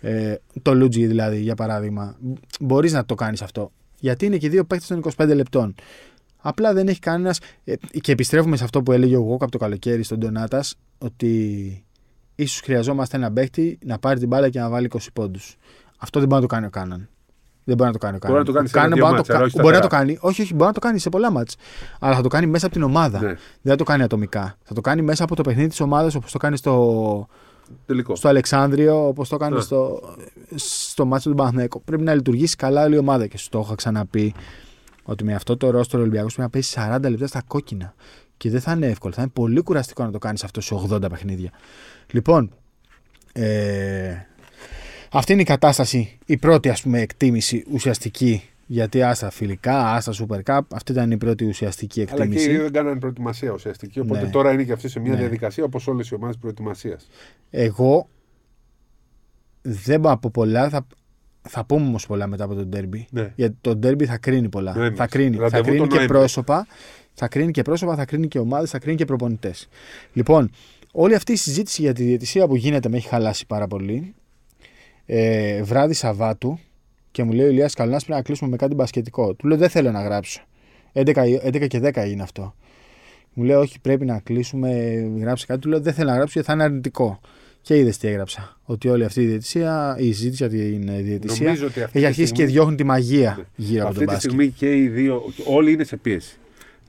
Ε, το Λούτζι δηλαδή, για παράδειγμα. Μπορείς να το κάνεις αυτό. Γιατί είναι και δύο παίκτες των 25 λεπτών. Απλά δεν έχει κανένας. Ε, και επιστρέφουμε σε αυτό που έλεγε ο Γόκ από το καλοκαίρι στον Ντονάτα, ότι ίσως χρειαζόμαστε ένα παίκτη να πάρει την μπάλα και να βάλει 20 πόντους. Αυτό δεν μπορεί να το κάνει ο Κάναν. Δεν μπορεί να το κάνει ο Κάναν. Μπορεί να το κάνει Ο σε ένα Κάναν δύο μπορεί να μάτς, το κα- αλλά όχι Μπορεί να το σταθερά. κάνει. Όχι, όχι, μπορεί να το κάνει σε πολλά μάτς. Αλλά θα το κάνει μέσα από την ομάδα. Ναι. Δεν θα το κάνει ατομικά. Θα το κάνει μέσα από το παιχνίδι της ομάδας όπως το κάνει στο, Τελικό. στο Αλεξάνδριο, όπως το κάνει Α. στο, στο μάτσο του Παναθηναϊκού. Πρέπει να λειτουργήσει καλά όλη η ομάδα. Και σου το είχα ξαναπεί ότι με αυτό το ρόστρο ο Ολυμπιακός πρέπει να παίζει 40 λεπτά στα κόκκινα. Και δεν θα είναι εύκολο. Θα είναι πολύ κουραστικό να το κάνεις αυτό σε 80 παιχνίδια. Λοιπόν, ε, αυτή είναι η κατάσταση. Η πρώτη ας πούμε εκτίμηση ουσιαστική. Γιατί άστα φιλικά, άστα Super Cup, αυτή ήταν η πρώτη ουσιαστική Αλλά και οι εκτίμηση. δύο δεν κάνανε προετοιμασία ουσιαστική. Οπότε Ναι. τώρα είναι και αυτοί σε μια Ναι. διαδικασία όπως όλες οι ομάδες προετοιμασίας. Εγώ δεν πάω από πολλά. Θα, θα πούμε όμως πολλά μετά από τον Derby. Ναι. Γιατί το Derby θα κρίνει πολλά. Νοέμβρης. Θα κρίνει, θα Ραντεβού κρίνει τον και Νοέμβρη. πρόσωπα. Θα κρίνει και πρόσωπα, θα κρίνει και ομάδες, θα κρίνει και προπονητές. Λοιπόν, όλη αυτή η συζήτηση για τη διαιτησία που γίνεται με έχει χαλάσει πάρα πολύ. Ε, βράδυ Σαββάτου και μου λέει ο Ηλίας Καλνάς πρέπει να κλείσουμε με κάτι μπασκετικό. Του λέω δεν θέλω να γράψω. 11, 11 και 10 είναι αυτό. Μου λέει, Όχι, πρέπει να κλείσουμε. Γράψει κάτι. Του λέω, Δεν θέλω να γράψω γιατί θα είναι αρνητικό. Και είδες τι έγραψα. Ότι όλη αυτή η διαιτησία, η συζήτηση για την διαιτησία Νομίζω ότι αυτή έχει τη αρχίσει στιγμή- και διώχνει τη μαγεία γύρω από Αυτή τον τη μπάσκετ. στιγμή και οι δύο, όλοι είναι σε πίεση.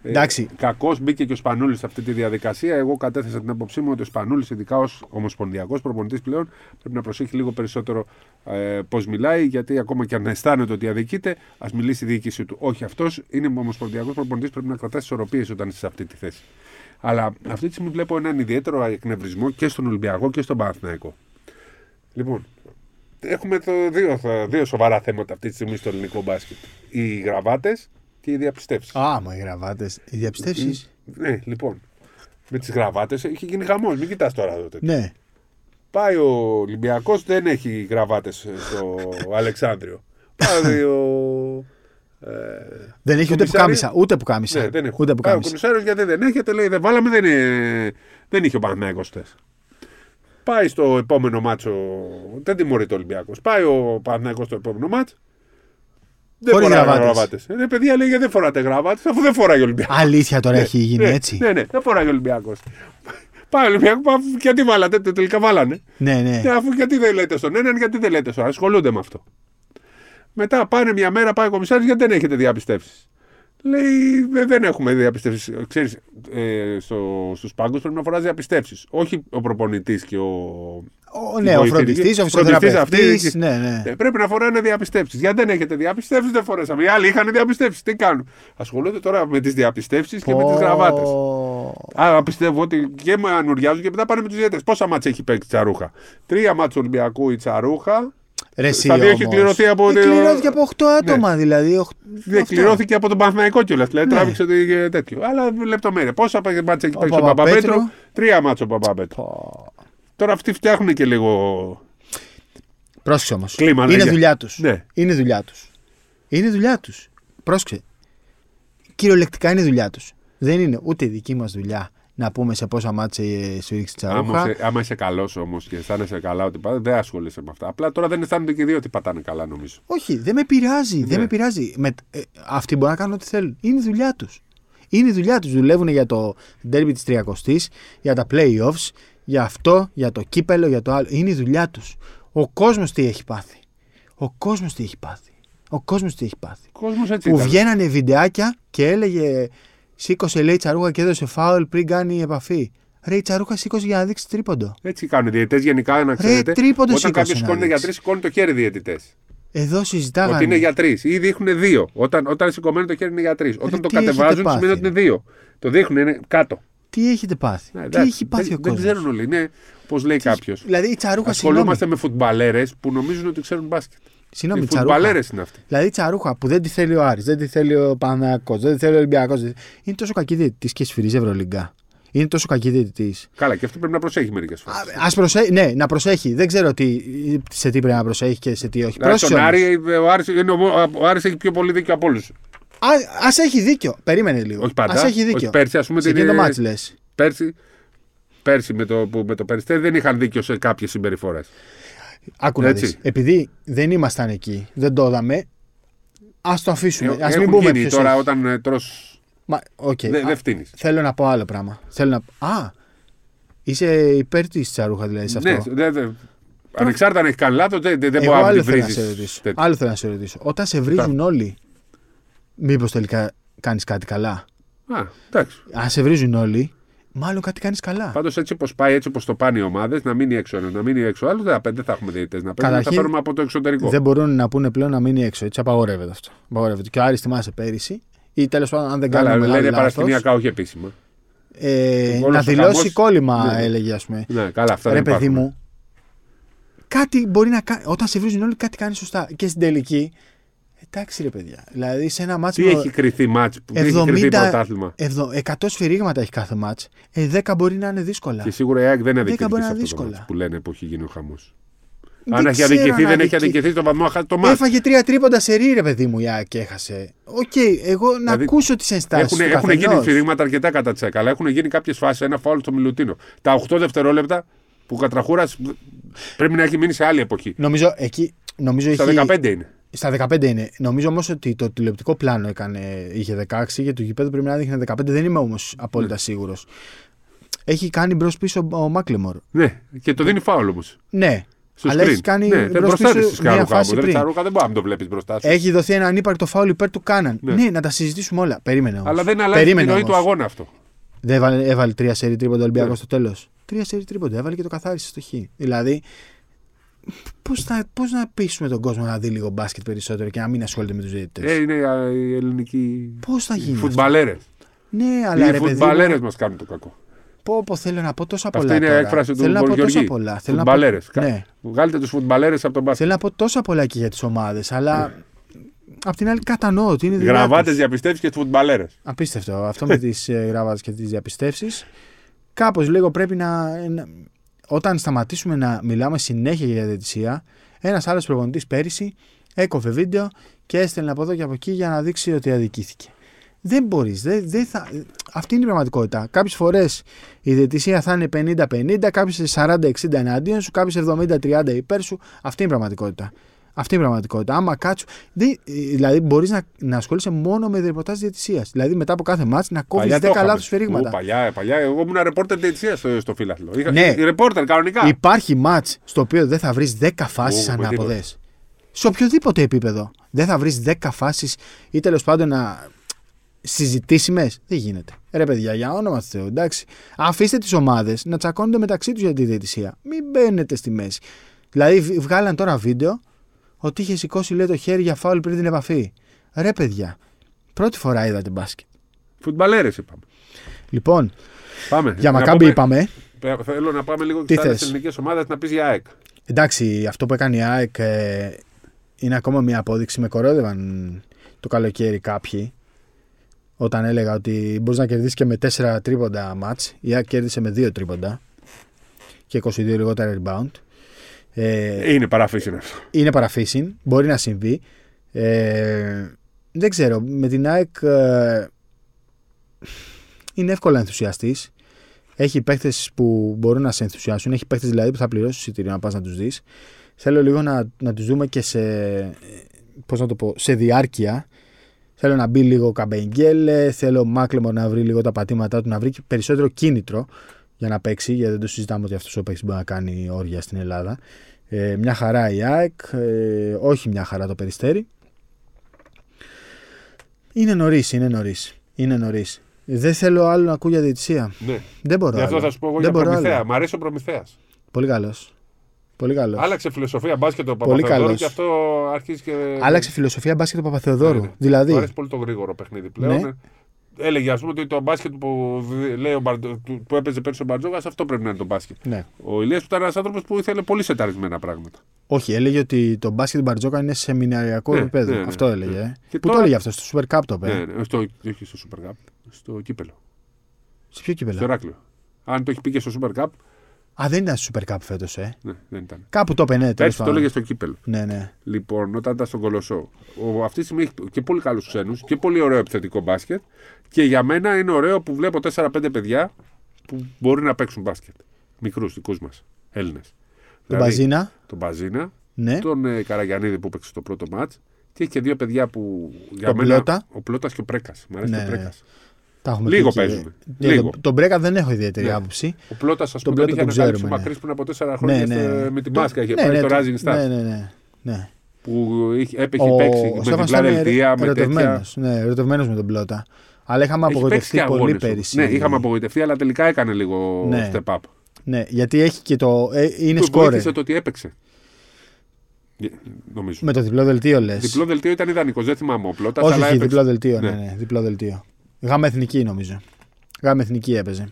Εντάξει. Κακώ μπήκε και ο Σπανούλης σε αυτή τη διαδικασία. Εγώ κατέθεσα την άποψή μου ότι ο Σπανούλης, ειδικά ως ομοσπονδιακός προπονητής πλέον, πρέπει να προσέχει λίγο περισσότερο ε, πώς μιλάει, γιατί ακόμα και αν αισθάνεται ότι αδικείται, ας μιλήσει η διοίκησή του. Όχι, αυτός είναι ομοσπονδιακός προπονητής, πρέπει να κρατάς τι ισορροπίες όταν είσαι σε αυτή τη θέση. Αλλά αυτή τη στιγμή βλέπω έναν ιδιαίτερο εκνευρισμό και στον Ολυμπιακό και στον Παναθηναϊκό. Λοιπόν, έχουμε το δύο, θα- δύο σοβαρά θέματα αυτή τη στιγμή στο ελληνικό μπάσκετ. Οι γραβάτες και οι διαπιστεύσεις. Α, μα οι γραβάτες. Οι διαπιστεύσεις. Ναι, λοιπόν. Με τις γραβάτες έχει γίνει χαμός. Μην κοιτάς τώρα εδώ. τέτοιο. Ναι. Πάει ο Ολυμπιακός, δεν έχει γραβάτες στο Αλεξάνδριο. Πάει ο. Ε, Δεν έχει ούτε που Κομισάριο. κάμισα. Ούτε που κάμισα. ναι, δεν έχω. Ούτε που Πάει ο κάμισα. Κομισάριο γιατί δεν έχετε, λέει δεν βάλαμε, δεν, είναι, δεν είχε ο Παναθηναϊκός χθες. Πάει στο επόμενο μάτσο. Δεν τιμωρείται ο Ολυμπιακός. Πάει ο Παναθηναϊκός στο επόμενο μάτσο. Δεν Χωρίς φοράει γραβάτες. γραβάτες. Ε, παιδιά λέει γιατί δεν φοράτε γραβάτες, αφού δεν φοράει ο Ολυμπιακός. Αλήθεια τώρα έχει γίνει ναι, έτσι. Ναι, ναι, δεν φοράει ο Ολυμπιακός. Πάει ο Ολυμπιακός, γιατί βάλατε, τε- τελικά βάλανε. Ναι, ναι. Ναι, αφού γιατί δεν λέτε στον έναν, γιατί δεν λέτε στον άλλον. Ασχολούνται με αυτό. Μετά πάνε μια μέρα, πάει ο κομισάριος, γιατί δεν έχετε διαπιστεύσεις. Λέει, «Ε, δεν έχουμε διαπιστεύσεις. Ξέρεις, ε, στο, στους πάγκους πρέπει να φοράς διαπιστεύσεις. Όχι ο προπονητής και ο... Ο, ναι, ο βοηθητική. φροντιστής, ο Φροντιστής φυσιοθεραπευτής. αυτής, Ναι, ναι. Ε, πρέπει να φοράνε διαπιστεύσεις. Γιατί δεν έχετε διαπιστεύσεις, δεν φορέσαμε. Οι άλλοι είχαν διαπιστεύσεις. Τι κάνουν; Ασχολούνται τώρα με τις διαπιστεύσεις και με τις γραβάτες. Πω. Άρα πιστεύω ότι και με ανουριάζουν και μετά πάνε με τους διαιτητές. Πόσα μάτσα έχει παίξει η Τσαρούχα; Τρία μάτσα Ολυμπιακού η Τσαρούχα. Ρε, εσύ Στα δύο έχει όμως. κληρωθεί από Ε, το- Κληρώθηκε από 8 άτομα δηλαδή. οχ- Δεν αυτό. κληρώθηκε από τον Παναθηναϊκό κιόλας. Δηλαδή Ναι. τράβηξε το και τέτοιο. Αλλά λεπτομέρεια. Πόσα μάτσα έχει Ο παίξει ο Παπαπέτρου. Παπαπέτρου. Τρία μάτσα ο Παπαπέτρου. Πω. Τώρα αυτοί φτιάχνουν και λίγο. Πρόσεξε όμως. Κλίμα, Είναι λέγε. δουλειά τους. Ναι. Είναι δουλειά τους. Είναι δουλειά τους. Πρόσεξε. Κυριολεκτικά είναι δουλειά τους. Δεν είναι ούτε δική μας δουλειά να πούμε σε πόσα μάτια σου ρίξει Άμα, τσαρούχα. είσαι- άμα είσαι καλός όμως και αισθάνεσαι καλά ότι πατά, δεν ασχολείσαι με αυτά. Απλά τώρα δεν αισθάνονται και οι δύο ότι πατάνε καλά νομίζω. Όχι, δεν με πειράζει. Δεν Ναι. με πειράζει. Με, ε, αυτοί μπορούν να κάνουν ό,τι θέλουν. Είναι η δουλειά τους. Είναι η δουλειά τους. Δουλεύουν για το derby της 30η, για τα playoffs, για αυτό, για το κύπελο, για το άλλο. Είναι η δουλειά τους. Ο κόσμος τι έχει πάθει. Ο κόσμος τι έχει πάθει. Ο κόσμος τι έχει πάθει. Ο κόσμος έτσι Που ήταν. βγαίνανε βιντεάκια και έλεγε Σήκωσε λέει η τσαρούχα και έδωσε φάουλ πριν κάνει επαφή. Ρε η τσαρούχα σήκωσε για να δείξει τρίποντο. Έτσι κάνουν οι διαιτητές γενικά να ξέρετε. τρίποντο όταν σήκωσε κάποιος να σηκώνεται δείξει. για τρεις, σηκώνει το χέρι διαιτητές. Εδώ συζητάγανε. Ότι είναι για τρεις. Ή δείχνουν δύο. Όταν, όταν σηκωμένο το χέρι είναι για τρεις. Όταν το τι έχετε κατεβάζουν πάθει, σημαίνει ότι ρε. είναι δύο. Το δείχνουν, είναι κάτω. Τι έχετε πάθει; Ναι, Τι εντάξει, έχει πάθει δεν, ο δεν κόσμος; ξέρουν όλοι. Είναι, πώς λέει κάποιος. Δηλαδή η τσαρούχα συγγνώμη. Ασχολούμαστε με φουτμπαλέρες που νομίζουν ότι ξέρουν μπάσκετ. Συγγνώμη, Οι η τσαρούχα. φουτμπαλέρες είναι αυτοί. Δηλαδή η τσαρούχα που δεν τη θέλει ο Άρης, δεν τη θέλει ο Παναγιακός, δεν τη θέλει ο Ολυμπιακός. δεν- Είναι τόσο κακή διαιτητή και σφυρίζει Ευρωλυγκά. Είναι τόσο κακή διαιτητή. Καλά, και αυτό πρέπει να προσέχει μερικές φορές. Α προσέχει, ναι, να προσέχει. Δεν ξέρω τι, σε τι πρέπει να προσέχει και σε τι όχι. Δηλαδή, Πρόσεξε στον όμως. Άρη, ο Άρης, είναι ο, ο Άρης έχει πιο πολύ δίκιο από όλους. Α ας έχει δίκιο. Περίμενε λίγο. Όχι πάντα. Ας έχει δίκιο. Όχι πέρσι, ας πούμε, σε την- εκείνο το μάτς λες. Πέρσι, πέρσι με το, που, με το Περιστέρι δεν είχαν δίκιο σε κάποιες συμπεριφορές. Άκου να Έτσι. δεις. Επειδή δεν ήμασταν εκεί, δεν το είδαμε, ας το αφήσουμε. ας μην Έχουν πούμε γίνει ποιος τώρα έχει. όταν ε, τρως, Μα, οκ. δεν Α, δεν φτύνεις. Θέλω να πω άλλο πράγμα. Θέλω να... Α, είσαι υπέρ της τσαρούχας δηλαδή σε αυτό. Ναι, δεν- δεν- ανεξάρτητα αν έχεις κάνει λάθος, δεν, δεν Εγώ μπορεί να άλλο την θέλω να βρει. σε ρωτήσω. Άλλο θέλω να σε ρωτήσω. Όταν σε βρίζουν όλοι, μήπως τελικά κάνεις κάτι καλά; Α, εντάξει. Αν σε βρίζουν όλοι, μάλλον κάτι κάνεις καλά. Πάντως έτσι όπως πάει, έτσι όπως το πάνε οι ομάδες, να μείνει έξω ένα, να μείνει έξω άλλο, δεν, θα- δεν θα έχουμε διαιτητές να παίρνουμε. Θα Καταρχήν, φέρουμε από το εξωτερικό. Δεν μπορούν να πούνε πλέον να μείνει έξω. Έτσι απαγορεύεται αυτό. Απαγορεύεται. Και ο Άρης θυμάσαι πέρυσι, ή τέλος πάντων, αν δεν Καλά, κάνουμε λένε λάθος, παρασκηνιακά, όχι επίσημα. ε, Όλος να ο δηλώσει χαμός- κόλλημα, Ναι. έλεγε ας πούμε. Ναι, καλά, αυτά Ρε δεν παιδί υπάρχουν. μου, κάτι μπορεί να κάνει. Όταν σε βρίζουν όλοι, κάτι κάνεις σωστά. Και στην τελική, εντάξει ρε παιδιά. Δηλαδή σε ένα μάτσο. Τι έχει κριθεί μάτς, που τι έχει κριθεί πρωτάθλημα; 100 σφυρίγματα έχει κάθε μάτς. Ε, 10 μπορεί να είναι δύσκολα. Και σίγουρα η ΑΕΚ δεν Δέκα αδικηθεί μπορεί σε να αυτό είναι το δύσκολα. μάτς που λένε που έχει γίνει ο χαμός. Δεν Αν έχει ξέρω αδικηθεί, αν δεν έχει αδικη- αδικηθεί το βαθμό, χάσει το μάτς. Έφαγε τρία τρίποντα σε ρί, ρε παιδί μου, η ΑΕΚ και έχασε. Οκ, εγώ να Δηλαδή, ακούσω τις ενστάσεις Έχουν, του έχουν γίνει καθενός. σφυρίγματα αρκετά κατά της ΑΕΚ, αλλά έχουν γίνει κάποιες φάσεις. Ένα φάουλ στο Μιλουτίνοφ. Τα 8 δευτερόλεπτα που ο Κατραχούρας πρέπει να έχει μείνει σε άλλη εποχή. Νομίζω εκεί. Νομίζω Στα έχει, 15 είναι. Στα 15 είναι. Νομίζω όμως ότι το τηλεοπτικό πλάνο έκανε, είχε 16 και το γηπέδο πρέπει να δείχνει 15. Δεν είμαι όμως απόλυτα σίγουρος. Έχει κάνει μπρος πίσω ο Μάκλεμορ. Ναι, και το δίνει φάουλ όμως. Ναι, Στο Αλλά screen. έχει κάνει ναι, μπρος μπροστά πίσω της μια Χαρούκα φάση μου. Δεν πριν. Χαρούκα δεν μπορεί να το βλέπεις μπροστά σου. έχει δοθεί ένα ανύπαρκτο φάουλ υπέρ του Κάναν. Ναι, Ναι. να τα συζητήσουμε όλα. Περίμενε όμως. Αλλά δεν αλλάζει Περίμενε την ροή όμως. του αγώνα αυτό. Δεν έβαλε, έβαλε τρία σερή τρίποντα Ολυμπιακός Ναι. στο τέλος. Τρία σερή τρίποντα. Έβαλε και το καθάρισε στο χ. Δηλαδή, πώς πώς να πείσουμε τον κόσμο να δει λίγο μπάσκετ περισσότερο και να μην ασχολείται με τους διαιτητές; Ε, είναι α, οι ελληνικοί. Πώς θα γίνει. αυτό; Φουτμπαλέρες. Ναι, αλλά Οι ρε παιδί. φουτμπαλέρες μου, μας κάνουν το κακό. Πω, πω, θέλω να πω τόσα Αυτή πολλά. είναι η τώρα. έκφραση του Θέλω να πω τόσα Μποργιοργή. πολλά. Θέλω να πω- Φουτμπαλέρες. Ναι. Βγάλετε τους φουτμπαλέρες από τον μπάσκετ. Θέλω να πω τόσα πολλά και για τις ομάδες, αλλά απ' την άλλη κατανοώ ότι είναι δουλειά Γραβάτες τους. διαπιστεύσεις και φουτμπαλέρες. Απίστευτο. Αυτό με τις γράβατε και τις διαπιστεύσεις. Κάπως λίγο πρέπει να, να- Όταν σταματήσουμε να μιλάμε συνέχεια για διαιτησία, ένας άλλος προπονητής πέρυσι έκοβε βίντεο και έστελνε από εδώ και από εκεί για να δείξει ότι αδικήθηκε. Δεν μπορείς. Δεν, δεν θα... Αυτή είναι η πραγματικότητα. Κάποιες φορές η διαιτησία θα είναι 50-50, κάποιες 40-60 εναντίον σου, κάποιες 70-30 υπέρ σου. Αυτή είναι η πραγματικότητα. Αυτή είναι η πραγματικότητα. Άμα κάτσου. δεν- δηλαδή, μπορείς να, να ασχολείσαι μόνο με ρεπορτάζ διαιτησίας. Δηλαδή, μετά από κάθε μάτς να κόβεις 10 λάθος σφυρίγματα. Παλιά, παλιά. Εγώ ήμουν ρεπόρτερ διετησία στο, στο φύλαθλο. Είχα, Ναι. Ρεπόρτερ κανονικά. Υπάρχει μάτς στο οποίο δεν θα βρεις 10 φάσεις Ου, με ανάποδε. Σε οποιοδήποτε επίπεδο. Δεν θα βρεις 10 φάσεις ή τέλος πάντων να. Συζητήσιμες. Δεν γίνεται. Ρε παιδιά, για όνομα του Θεού, εντάξει. Αφήστε τις ομάδες να τσακώνονται μεταξύ τους για τη διαιτησία. Μην μπαίνετε στη μέση. Δηλαδή, β- βγάλαν τώρα βίντεο ότι είχε σηκώσει λέει, το χέρι για φάουλ πριν την επαφή. Ρε παιδιά, πρώτη φορά είδατε μπάσκετ. Φουτμπαλέρες είπαμε. Λοιπόν, Πάμε. για Να Μακάμπι πούμε- είπαμε. Ε, Θέλω να πάμε λίγο Τι στι άλλες θες; ελληνικές ομάδες να πεις για ΑΕΚ. Εντάξει, αυτό που έκανε η ΑΕΚ ε, είναι ακόμα μια απόδειξη. Με κορόδευαν το καλοκαίρι κάποιοι όταν έλεγα ότι μπορείς να κερδίσεις και με 4 τρίποντα μάτς. Η ΑΕΚ κέρδισε με 2 τρίποντα και 22 λιγότερα rebound. Ε, Είναι παραφύσιν αυτό. είναι παραφύσιν, μπορεί να συμβεί. Ε, δεν ξέρω, με την ΑΕΚ ε, είναι εύκολα ενθουσιαστή. Έχει παίκτες που μπορούν να σε ενθουσιάσουν. Έχει παίκτες δηλαδή που θα πληρώσεις εισιτήριο να πας να τους δεις. Θέλω λίγο να, να τους δούμε και σε, πώς να το πω, σε διάρκεια. Θέλω να μπει λίγο Καμπεγγέλε. Θέλω ο Μάκλεμορ να βρει λίγο τα πατήματά του, να βρει και περισσότερο κίνητρο για να παίξει. Γιατί δεν το συζητάμε ότι αυτός ο παίκτης μπορεί να κάνει όρια στην Ελλάδα. Ε, μια χαρά η ΑΕΚ, ε, όχι μια χαρά το περιστέρι. Είναι νωρίς, είναι νωρίς. Είναι νωρίς. Δεν θέλω άλλο να ακούω για διαιτησία. Ναι. Δεν μπορώ. Γι' αυτό άλλο. θα σου πω εγώ Δεν για μπορώ Προμηθέα. άλλο. Μ' αρέσει ο Προμηθέας. Πολύ καλός. Πολύ καλός. Άλλαξε φιλοσοφία μπάσκετ ο Πολύ Παπαθεοδόρου καλός. και αυτό αρχίζει και. Άλλαξε φιλοσοφία μπάσκετ του Παπαθεοδόρου. Ναι, ναι. Δηλαδή, Μου αρέσει πολύ το γρήγορο παιχνίδι πλέον. Ναι. Έλεγε ας πούμε ότι το μπάσκετ που, δι- λέει ο Μπαρντο- του- που έπαιζε πέρσι ο Μπαρτζόκα, αυτό πρέπει να είναι το μπάσκετ. ναι. Ο Ηλίας που ήταν ένας άνθρωπος που ήθελε πολύ σεταρισμένα πράγματα. Όχι, έλεγε ότι το μπάσκετ του Μπαρτζόκα είναι σε μηνιαριακό Ναι, επίπεδο. ναι, ναι, αυτό ναι. έλεγε. ε. Και Πού τώρα- το έλεγε αυτό, στο Super Cup το είπε. Ναι, ναι, στο, όχι στο Super Cup, στο κύπελο. Σε ποιο Στο κύπελο. Εράκλειο. Αν το έχει πει και στο Super Cup, Α, δεν ήταν στο Super Cup φέτος, ε. ναι, δεν ήταν. Κάπου το είπε, ναι, τέλος Έτσι το πάντων. έλεγε στο κύπελο. Ναι, ναι. Λοιπόν, όταν ήταν στον Κολοσσό. Ο, αυτή τη στιγμή έχει και πολύ καλούς ξένους και πολύ ωραίο επιθετικό μπάσκετ. Και για μένα είναι ωραίο που βλέπω 4-5 παιδιά που μπορεί να παίξουν μπάσκετ. Μικρούς δικούς μας Έλληνες. Τον Μπαζίνα. Τον Μπαζίνα, Ναι. τον ε, Καραγιανίδη που παίξει το πρώτο μάτς. Και έχει και δύο παιδιά που. Για Τον μένα, Πλώτα. Ο Πλώτας και ο Πρέκας. Μ' αρέσει Ναι, ο ναι. Πρέκας. Τα έχουμε Λίγο πει και- παίζουμε. Για Λίγο. Τον, τον Μπρέκα δεν έχω ιδιαίτερη Ναι. άποψη. Ο Πλώτας, ας Τον πούμε, τον Πλώτα είχε τον ανακαλύψει ξέρουμε, ο ναι. Μακρύ πριν από 4 χρόνια Ναι, στο- ναι. με τη Το- μάσκα. Είχε ναι, πάρει ναι, το το- Rising Stars. Ναι, ναι, ναι. ναι. Που είχε, έπαιχε Ο, παίξει ο με Στέφανος διπλά ήταν δελτία, με τέτοια. ερωτευμένος. Ναι, ερωτευμένος με τον Πλώτα. Αλλά είχαμε Έχει παίξει απογοητευτεί και πολύ αγώνες πέρυσι. όμως. Ναι, είχαμε απογοητευτεί, αλλά τελικά έκανε λίγο Ναι. step up. Ναι, γιατί έχει και το. Ε, είναι Του σκόρε. βοήθησε το ότι έπαιξε. Ε, Νομίζω. Με το διπλό δελτίο λες. Διπλό δελτίο ήταν ιδανικός, δεν θυμάμαι ο Πλώτας, Όχι, αλλά όχι, έπαιξε. διπλό δελτίο. Ναι. Ναι. ναι, διπλό δελτίο. Γάμα εθνική νομίζω. Γάμα εθνική έπαιζε.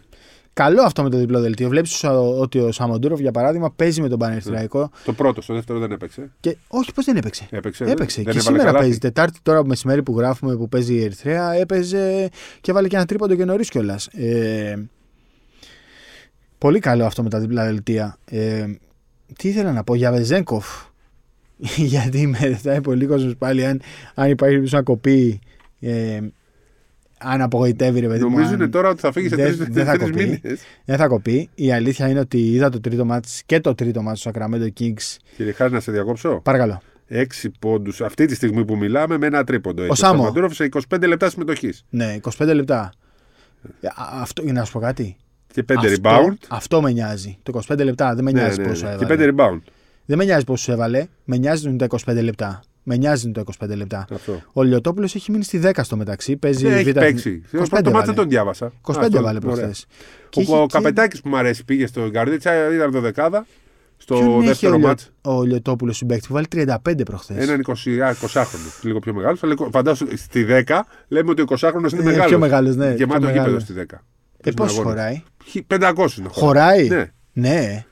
Καλό αυτό με το διπλό δελτίο. Βλέπεις ότι ο Σαμοντούροφ για παράδειγμα παίζει με τον Πανερθραϊκό. Το πρώτο, στο δεύτερο δεν έπαιξε. Και όχι, πώς δεν έπαιξε; Έπαιξε. Έπαιξε. Δεν και έβαλε σήμερα καλάθι. παίζει. Τετάρτη τώρα μεσημέρι που γράφουμε που παίζει η Ερυθρέα έπαιζε και βάλε και ένα τρίποντο και νωρίς κιόλας. Ε, πολύ καλό αυτό με τα διπλά δελτία. Ε, τι ήθελα να πω για Βεζέγκοφ. Γιατί με ρωτάει πολύ κόσμος πάλι αν, αν υπάρχει πίσω να κοπεί. Ε, αν απογοητεύει ρε παιδί μου, Νομίζω αν- είναι τώρα ότι θα φύγεις σε δεν- τρει δεν θα κοπεί. μήνες. Δεν θα κοπεί. Η αλήθεια είναι ότι είδα το τρίτο μάτς και το τρίτο μάτς του Sacramento Kings. Κύριε Χάρη, να σε διακόψω. Παρακαλώ. 6 πόντους αυτή τη στιγμή που μιλάμε με ένα τρίποντο. έχει Σάμο. Σταμαντούροφ σε 25 λεπτά συμμετοχής. Ναι, 25 λεπτά. Ε, α- Αυτό, για να σου πω κάτι. Και 5 αυτό, rebound. αυτό με νοιάζει. Το 25 λεπτά δεν με Ναι, νοιάζει ναι, πόσο ναι. έβαλε. Και 5 rebound. Δεν με νοιάζει πόσο έβαλε. Με νοιάζουν τα 25 λεπτά. Με νοιάζουν τα 25 λεπτά. Αυτό. Ο Λιωτόπουλο έχει μείνει στη 10 στο μεταξύ. Παίζει Δεν έχει β' παίξει. 25 το μάτι έβαλε. δεν τον διάβασα. 25 Α, το- έβαλε ωραία. προχθές. Ο, ο Καπετάκης που μου αρέσει πήγε στο Γκαρδίτσα, ήταν το δεκάδα. Στο Ποιον έχει ο, δεύτερο Λιο... μάτς ο Λιωτόπουλο συμπαίκτη που βάλει 35 προχθές. Έναν 20, α, 20χρονο, λίγο πιο μεγάλος. Φαντάσου στη 10 λέμε ότι ο 20χρονο είναι Ε, μεγάλος. πιο μεγάλος, ναι, πιο Γεμάτο γήπεδο μεγάλος. στη 10. Ε, Παίζουν πόσο αγώνες. χωράει; 500 είναι. Χωράει. Ναι.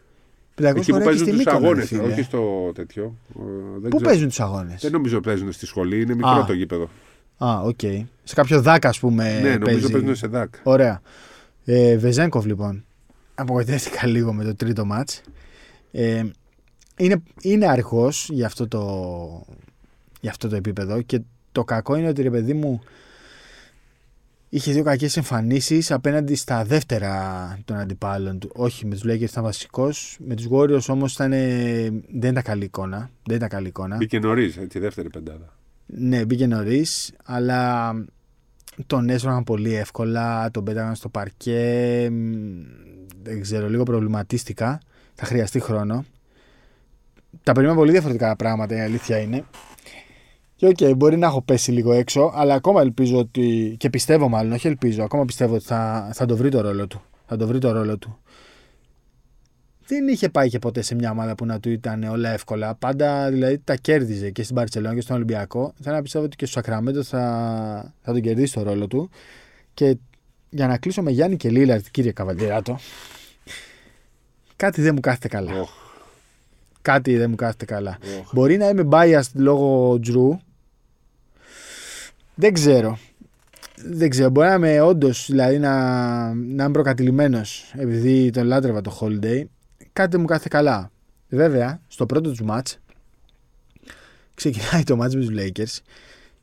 Ναι. 500 Εκεί που χωράει και παίζουν στη τους Μύκονο, αγώνες, ρε φίλε. όχι στο τέτοιο. Ε, δεν Πού ξέρω. παίζουν τους αγώνες; Δεν νομίζω ότι παίζουν στη σχολή, είναι μικρό Α. το γήπεδο. Α, οκ. Σε κάποιο δάκα, ας πούμε. ναι, νομίζω παίζει. παίζουν σε ΔΑΚ. Ωραία. Ε, Βεζέγκοφ λοιπόν. Απογοητεύτηκα λίγο με το τρίτο μάτς. Ε, είναι, είναι αργός για αυτό, το, για αυτό το επίπεδο και το κακό είναι ότι ρε παιδί μου είχε δύο κακές εμφανίσεις απέναντι στα δεύτερα των αντιπάλων του. Όχι, με τους Lakers ήταν βασικός, με τους Warriors όμως ήταν, ε, δεν ήταν καλή εικόνα. Δεν ήταν καλή εικόνα. Μπήκε νωρίς, τη δεύτερη πεντάδα. Ναι, μπήκε νωρίς, αλλά τον έσπαγαν πολύ εύκολα, τον πέταγαν στο παρκέ. μ, Δεν ξέρω, λίγο προβληματίστηκα. Θα χρειαστεί χρόνο. Τα περίμενα πολύ διαφορετικά πράγματα, η αλήθεια είναι. Και οκ, μπορεί να έχω πέσει λίγο έξω, αλλά ακόμα ελπίζω ότι. και πιστεύω μάλλον, όχι ελπίζω, ακόμα πιστεύω ότι θα, θα το βρει το ρόλο του. Θα το βρει το ρόλο του. Δεν είχε πάει και ποτέ σε μια ομάδα που να του ήταν όλα εύκολα. Πάντα δηλαδή τα κέρδιζε και στην Παρσελόνα και στον Ολυμπιακό. Θέλω να πιστεύω ότι και στο Σακραμέντο θα, θα τον κερδίσει το ρόλο του. Και για να κλείσω με Γιάννη και Λίλαρτ, κύριε Καβαλιεράτο, κάτι δεν μου κάθεται καλά. Οχ. Κάτι δεν μου κάθεται καλά. Οχ. Μπορεί να είμαι biased λόγω Τζρου. Δεν ξέρω. Δεν ξέρω. Μπορεί να είμαι όντως, δηλαδή να, να είμαι προκατηλημένος επειδή τον λάτρευα το holiday. Κάτι δεν μου κάθεται καλά. Βέβαια, στο πρώτο τους match ξεκινάει το match με τους Lakers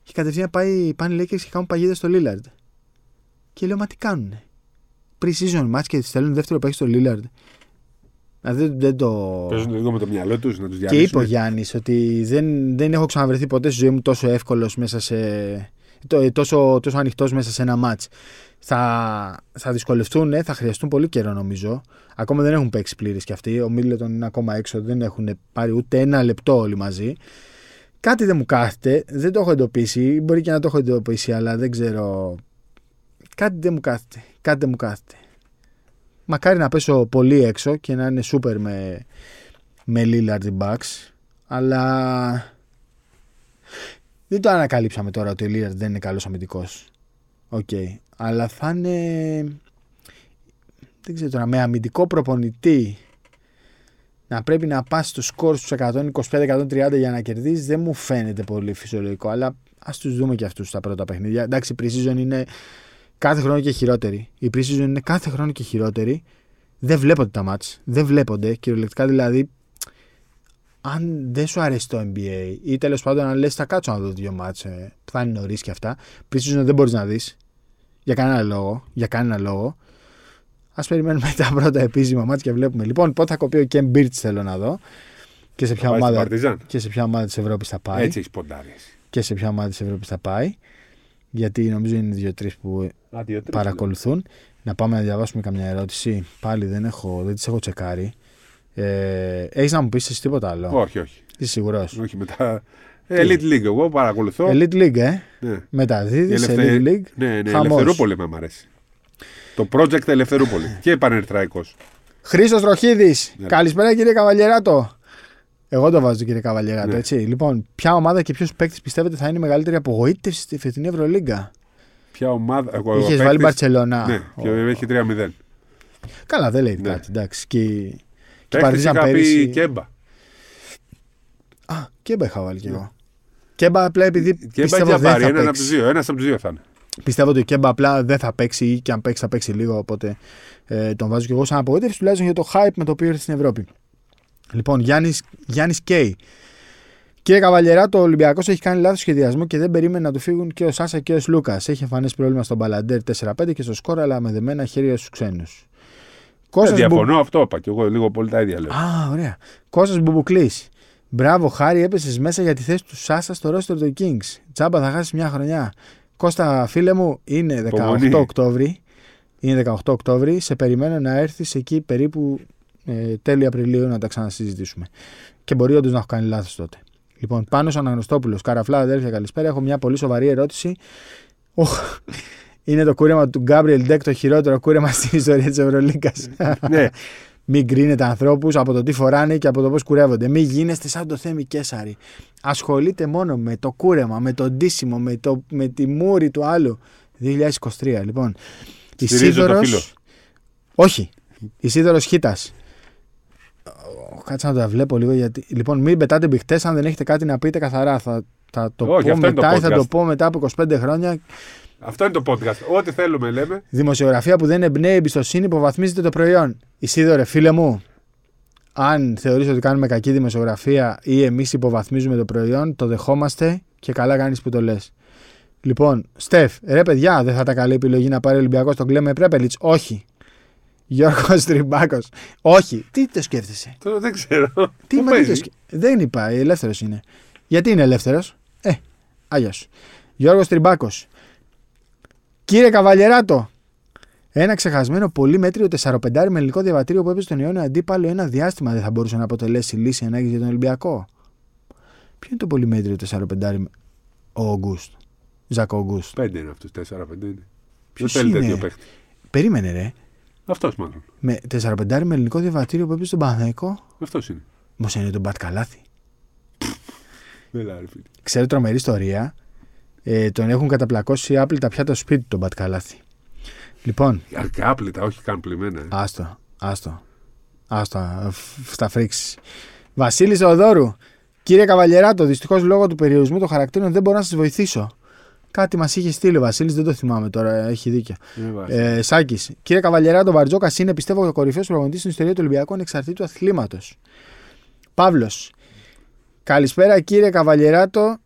και κατευθείαν πάει, πάνε οι Lakers και κάνουν παγίδα στο Lillard. Και λέω, μα τι κάνουνε; Pre-season match και στέλνουν δεύτερο παίκτη στο Lillard. Δηλαδή δεν, δεν το. Παίζουν λίγο με το μυαλό τους να τους Και είπε ο διαλύσουν. Γιάννης ότι δεν, δεν έχω ξαναβρεθεί ποτέ στη ζωή μου τόσο εύκολος μέσα σε. το- τόσο, τόσο ανοιχτός μέσα σε ένα μάτς. Θα, θα δυσκολευτούν, θα χρειαστούν πολύ καιρό νομίζω. Ακόμα δεν έχουν παίξει πλήρε κι αυτοί. Ο Μίλετον είναι ακόμα έξω, δεν έχουν πάρει ούτε ένα λεπτό όλοι μαζί. Κάτι δεν μου κάθεται, δεν το έχω εντοπίσει. Μπορεί και να το έχω εντοπίσει, αλλά δεν ξέρω. Κάτι δεν μου κάθεται. Κάτι δεν μου κάθεται. Μακάρι να πέσω πολύ έξω και να είναι super με, με Lillard οι Bucks, αλλά δεν το ανακαλύψαμε τώρα ότι ο Lillard δεν είναι καλός αμυντικός. Οκ. Αλλά θα είναι, δεν ξέρω τώρα, με αμυντικό προπονητή να πρέπει να πας στο σκορ στους 125-130 για να κερδίσεις δεν μου φαίνεται πολύ φυσιολογικό, αλλά ας τους δούμε και αυτούς τα πρώτα παιχνίδια. Εντάξει, η pre-season είναι κάθε χρόνο και χειρότερη. Η pre-season είναι κάθε χρόνο και χειρότερη. Δεν βλέπονται τα μάτς. Δεν βλέπονται. Κυριολεκτικά δηλαδή, αν δεν σου αρέσει το NBA ή τέλος πάντων αν λες θα κάτσω να δω δύο μάτς ε, που θα είναι νωρίς και αυτά, pre-season δεν μπορείς να δεις. Για κανένα λόγο. Για κανένα λόγο. Α περιμένουμε τα πρώτα επίσημα μάτια και βλέπουμε. Λοιπόν, πότε θα κοπεί ο Ken Birch θέλω να δω. Και σε ποια Πάει στην ομάδα, Παρτιζάν. και σε ποια ομάδα της Ευρώπης θα πάει. Έτσι έχεις ποντάρει. Και σε ποια ομάδα της Ευρώπης θα πάει. Γιατί νομίζω είναι δύο-τρει που παρακολουθούν. Να πάμε να διαβάσουμε καμιά ερώτηση. Πάλι δεν, έχω, δεν τις έχω τσεκάρει. Ε, έχεις να μου πεις εσύ τίποτα άλλο; Όχι, όχι. Είσαι σίγουρος; όχι μετά. Elite League, εγώ παρακολουθώ. Elite League, ε; Ναι. Μεταδίδεις, Η ελευθε- Elite League. Ναι, ναι, Χαμός. Ελευθερούπολη με μ' αρέσει. Το project Ελευθερούπολη. και Πανερθραϊκός. Χρήστος Ροχίδης. Ναι. Καλησπέρα κύριε Καβαλιεράτο. Εγώ το βάζω κύριε Καβαλιεράτο, Ναι. έτσι. Λοιπόν, ποια ομάδα και ποιος παίκτης πιστεύετε θα είναι η μεγαλύτερη απογοήτευση στη φετινή Ευρωλίγκα; Ποια ομάδα. Εγώ, Είχες παίκτης- βάλει Μπαρσελόνα. Ναι, και έχει 3-0. Καλά, δεν λέει Ναι. κάτι. Εντάξει. Και, και η Παίκτης Παρτίζαν είχα πει πέρυσι. Κέμπα. Α, Κέμπα είχα βάλει κι εγώ. Κέμπα απλά επειδή Κέμπα πιστεύω για δεν πάρει. θα Έναν από τους παίξει. δύο. Ένας από τους δύο θα είναι. Πιστεύω ότι ο Κέμπα απλά δεν θα παίξει ή και αν παίξει θα παίξει λίγο. Οπότε ε, τον βάζω κι εγώ σαν απογοήτευση τουλάχιστον για το hype με το οποίο ήρθε στην Ευρώπη. Λοιπόν, Γιάννης, Γιάννης Κέι. Κύριε Καβαλιερά, το Ολυμπιακός έχει κάνει λάθος σχεδιασμό και δεν περίμενε να του φύγουν και ο Σάσα και ο Λούκας. Έχει εμφανέ πρόβλημα στον Μπαλαντέρ 4-5 και στο σκορ, αλλά με δεμένα χέρια στους ξένους. Ε, Διαφωνώ, αυτό είπα. Και εγώ λίγο πολύ τα ίδια λέω. Α, ωραία. Κώστας Μπουμπουκλής. Μπράβο, Χάρη, έπεσες μέσα για τη θέση του Σάσα στο ρόστερ του Kings. Τσάμπα θα χάσεις μια χρονιά. Κώστα, φίλε μου, είναι 18 Υπομονή. Οκτώβρη. Είναι 18 Οκτώβρη. Σε περιμένω να έρθεις εκεί περίπου ε, τέλη Απριλίου να τα ξανασυζητήσουμε. Και μπορεί όντως να έχω κάνει λάθος τότε. Λοιπόν, πάνω στον Αναγνωστόπουλο, Καραφλά, αδέρφια, καλησπέρα. Έχω μια πολύ σοβαρή ερώτηση. Οχ, είναι το κούρεμα του Γκάμπριελ Ντεκ το χειρότερο κούρεμα στην ιστορία της Ευρωλίγκας. ναι, Μην κρίνετε ανθρώπους από το τι φοράνε και από το πώς κουρεύονται. Μην γίνεστε σαν το Θέμη Κέσαρη. Ασχολείται μόνο με το κούρεμα, με το ντύσιμο, με, το, με τη μούρη του άλλου. 2023, λοιπόν. Στηρίζω το Ισίδωρος- φίλο. Όχι. Ισίδωρος Χίτας. Κάτσε να τα βλέπω λίγο γιατί. Λοιπόν, μην πετάτε μπιχτέ αν δεν έχετε κάτι να πείτε καθαρά. Θα, θα το Όχι, πω αυτό είναι το μετά ή θα podcast. το πω μετά από 25 χρόνια. αυτό είναι το podcast. Ό,τι θέλουμε λέμε. Δημοσιογραφία που δεν εμπνέει εμπιστοσύνη υποβαθμίζεται το προϊόν. Ισίδωρε, φίλε μου, αν θεωρείς ότι κάνουμε κακή δημοσιογραφία ή εμείς υποβαθμίζουμε το προϊόν, το δεχόμαστε και καλά κάνεις που το λες. Λοιπόν, Στεφ, ρε παιδιά, δεν θα ήταν καλή επιλογή να πάρει ο Ολυμπιακό τον Κλέμε Πρέπελιτ. Όχι. Γιώργος Τριμπάκο. Όχι. Τι το σκέφτεσαι; Το δεν ξέρω. Τι Πού μα τι το παίζει; σκε... Δεν είπα, ελεύθερος είναι. Γιατί είναι ελεύθερος; Ε, άγιο. Γιώργος Τριμπάκο. Κύριε Καβαλιεράτο, ένα ξεχασμένο πολύ μέτριο 4-5 με ελληνικό διαβατήριο που έπαιζε τον Ιόνιο αντίπαλο ένα διάστημα δεν θα μπορούσε να αποτελέσει λύση ανάγκης για τον Ολυμπιακό. Ποιο είναι το πολύ μέτριο 4-5 ο Ογκούστ. Ζακ Ογκούστ. Πέντε είναι αυτούς, τέσσερα-πέντε είναι. Ποιος Ποιος θέλει είναι; τέτοιο παίχτη. Περίμενε, ρε. Αυτός μάλλον. Με 4-5 με ελληνικό διαβατήριο που έπαιζε στον Παναθηναϊκό. Αυτός είναι. Μου είναι τον Μπατ Καλάθι; Έλα, ρε φίλε. Ξέρω τρομερή ιστορία. Ε, τον έχουν καταπλακώσει άπλυτα πια το σπίτι του τον Μπατ Καλάθι. Λοιπόν, Α, και άπλυτα, όχι καν πλημμένα. ε. άστο, άστο. Άστο, α, φ- στα φρίξει. Βασίλη Θεοδόρου. Κύριε Καβαλιεράτο, δυστυχώς λόγω του περιορισμού των χαρακτήρων δεν μπορώ να σας βοηθήσω. Κάτι μας είχε στείλει ο Βασίλης, δεν το θυμάμαι τώρα, έχει δίκιο. Ε, βάζει. Ε, Σάκης. Κύριε Καβαλιεράτο, ο Βαρτζόκα είναι πιστεύω ο κορυφαίος προπονητής στην ιστορία του Ολυμπιακού ανεξαρτήτου αθλήματος. Παύλος. Καλησπέρα κύριε Καβαλιεράτο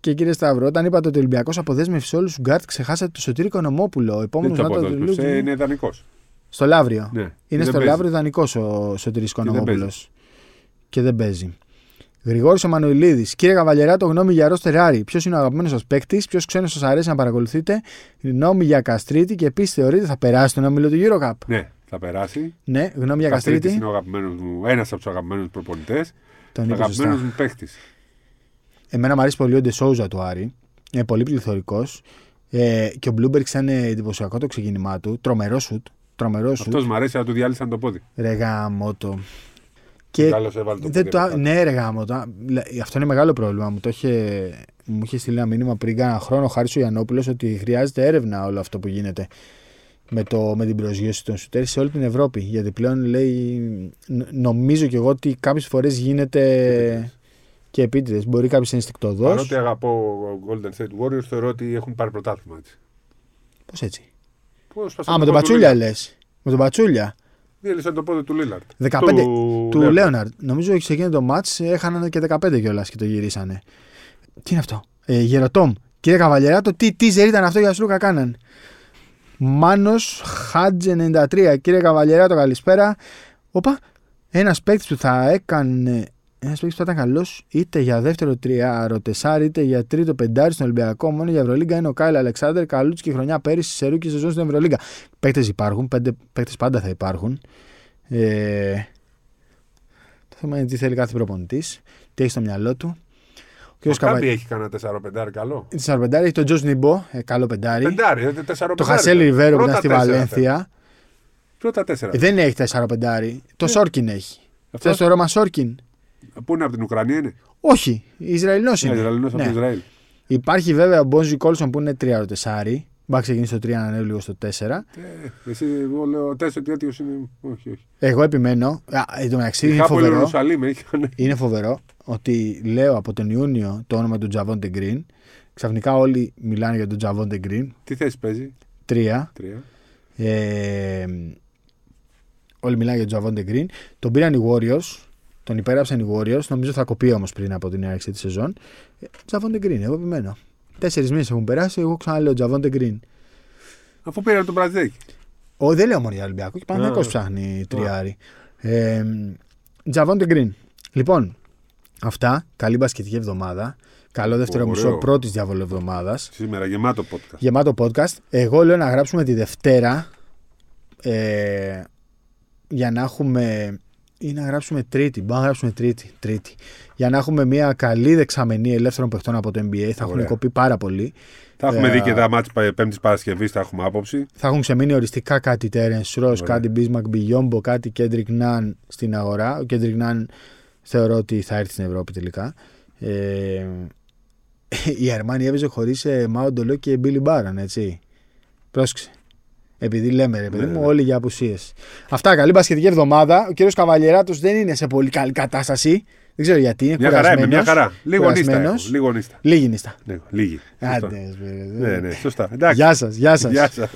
και κύριε Σταύρο. Όταν είπατε ότι ο Ολυμπιακός αποδέσμευσε όλους τους γκάρτ, ξεχάσατε το Σωτήρη Κονομόπουλο. Ο Δεν επόμενο το να το αποδέσμευσε, δηλούγει. είναι ιδανικός. Στο Λαύριο. Ναι. Είναι Δεν στο παίζει. Λαύριο ιδανικός ο Σωτήρη δεν Κονομόπουλο. παίζει. Και δεν παίζει. Γρηγόρης ο Μανουηλίδης. Κύριε Καβαλιεράτο, γνώμη για Ρόστερ Άρη. Ποιος είναι ο αγαπημένος σας παίκτης, ποιος ξένος σας αρέσει να παρακολουθείτε. Γνώμη για Καστρίτη και επίσης θεωρείτε θα περάσει τον όμιλο του Eurocup. Ναι, θα περάσει. Ναι, γνώμη για Καστρίτης Καστρίτη. είναι ο αγαπημένος μου, ένας από τους αγαπημένους προπονητές. Τον είπε Αγαπημένος σωστά. μου παίχτης. Εμένα μου αρέσει πολύ ο Ντεσόουζα του Άρη. Είναι πολύ πληθωρικός. Ε, και ο Μπλούμπεργκ ήταν εντυπωσιακό το ξεκίνημά του. Τρομερό σουτ. Τρομερό σουτ. Αυτός μου αρέσει, αλλά του διάλυσαν το πόδι. Ρε γάμο το. Και Καλώς έβαλε το δεν πόδι το, από κάτω. ναι, ρε γάμο το. Λε- Αυτό είναι μεγάλο πρόβλημα. Μου, το είχε, μου είχε στείλει ένα μήνυμα πριν κάνα χρόνο χάρης ο Γιαννόπουλος ότι χρειάζεται έρευνα όλο αυτό που γίνεται με, το, με την προσγείωση των σουτέρ σε όλη την Ευρώπη. Γιατί πλέον λέει, ν- νομίζω κι εγώ ότι κάποιες φορές γίνεται και επίτηδες. Μπορεί κάποιο ενστικτοδό. Παρότι αγαπώ Golden State Warriors, θεωρώ ότι έχουν πάρει πρωτάθλημα έτσι. Πώς έτσι; Πώς σπάσαν Α, με το τον πόδι του Πατσούλια Lillard. λες. Με τον Πατσούλια. Διέλυσαν το πόδι του Λίλαρτ. 15 του Leonard. Λέοναρντ. Νομίζω ότι σε εκείνο το μάτς έχαναν και 15 κιόλας και το γυρίσανε. Τι είναι αυτό; Ε, Γεροτόμ. Κύριε Καβαλιεράτο, τι, τι ζερί ήταν αυτό για Σλούκα κάναν. Μάνος Χάτζ 93. Κύριε Καβαλιεράτο, καλησπέρα. Όπα, ένας παίκτης που θα έκανε. Ένας παίκτης που θα ήταν καλός είτε για δεύτερο τριάρο τεσσάρι είτε για τρίτο πεντάρι στον Ολυμπιακό. Μόνο για Ευρωλίγκα είναι ο Κάιλ Αλεξάνδρ. Καλούτσικη χρονιά πέρυσι σε rookie σεζόν στην Ευρωλίγκα. Παίκτες υπάρχουν, πέντε παίκτες πάντα θα υπάρχουν. Ε, το θέμα είναι τι θέλει κάθε προπονητής, τι έχει στο μυαλό του. Ο Ο κ. Κάμπι Καβα... έχει κανένα 4-5 καλό. Τη Αρπεντάρη έχει τον Τζος Νιμπό, ε, καλό πεντάρι. Πεντάρι, ε, 4-5. Το Χασέλ Ριβέρο που ήταν στη Πρώτα τέσσερα Βαλένθια. Πρώτα τέσσερα. Ε, δεν έχει 4 πεντάρι. Το Ναι. Σόρκιν έχει. Αυτό Θε το Ρώμα Σόρκιν. Που είναι από την Ουκρανία είναι; Όχι, Ισραηλινός Είναι είναι. Ισραηλινός από Ναι. το Ισραήλ. Υπάρχει βέβαια ο Μπόζι Κόλσον που είναι 3 τεσάρι. Μπορεί να ξεκινήσει στο 3 να ανέβει λίγο στο 4. Ε, Εσύ, εγώ λέω 4 τι έτοιμος είναι. Όχι, όχι. Εγώ επιμένω. Α, εν τω μεταξύ είναι Κάπου η φοβερό. Ιερουσαλήμ έχει. Είναι φοβερό ότι λέω από τον Ιούνιο το όνομα του Τζαβόντε Γκριν. Ξαφνικά όλοι μιλάνε για τον Τζαβόντε Γκριν. Τι θέση παίζει; Τρία. Τρία. Ε, όλοι μιλάνε για τον Τζαβόντε Γκριν. Τον πήραν οι Warriors. Τον υπέγραψαν οι Warriors. Νομίζω θα κοπεί όμως πριν από την έναρξη της σεζόν. Τζαβόντε Γκριν, εγώ επιμένω. Τέσσερις μήνες έχουν περάσει. Εγώ ξαναλέω Τζαβόντε Γκριν. Αφού πήραν τον Μπραζέκη. Ο, δεν λέω μόνο για Ολυμπιακό. Και Παναγιώ Α. ψάχνει τριάρι. Ε, Τζαβόντε Γκριν. Λοιπόν, Αυτά. Καλή μπασκετική εβδομάδα. Καλό δεύτερο Ωραίο. μισό πρώτης διαβολευδομάδα. Σήμερα γεμάτο podcast. Γεμάτο podcast. Εγώ λέω να γράψουμε τη Δευτέρα ε, για να έχουμε. Ή να γράψουμε Τρίτη. Μπορούμε να γράψουμε Τρίτη. τρίτη. Για να έχουμε μια καλή δεξαμενή ελεύθερων παιχτών από το NBA. Θα έχουν Ωραία. κοπεί πάρα πολύ. Θα έχουμε Ε, δει και τα μάτια Πέμπτης Παρασκευής, θα έχουμε άποψη. Θα έχουν ξεμείνει οριστικά κάτι Terence Ross, Ωραία. κάτι Bismack Biyombo, κάτι Kendrick Nunn στην αγορά. Ο Kendrick Nunn θεωρώ ότι θα έρθει στην Ευρώπη τελικά. Ε, η Αρμάνι έβαιζε χωρίς ε, Mao Ντολό και Billy Baron, έτσι. Πρόσεξε. Επειδή λέμε, ρε παιδί Ναι, μου, ναι. όλοι για απουσίες. Αυτά, καλή μπασκετική εβδομάδα. Ο κύριος Καβαλιεράτος δεν είναι σε πολύ καλή κατάσταση. Δεν ξέρω γιατί. Είναι Μια χαρά είμαι, μια κουρασμένος. χαρά. Λίγο νύστα. έχω, Κουρασμένος. Λίγο νύστα. Λίγη νύστα. Ναι, λίγη. Σωστά. Άντε, Ναι, ναι, σωστά. Εντάξει. Γεια σας, γεια σας. Γεια σας.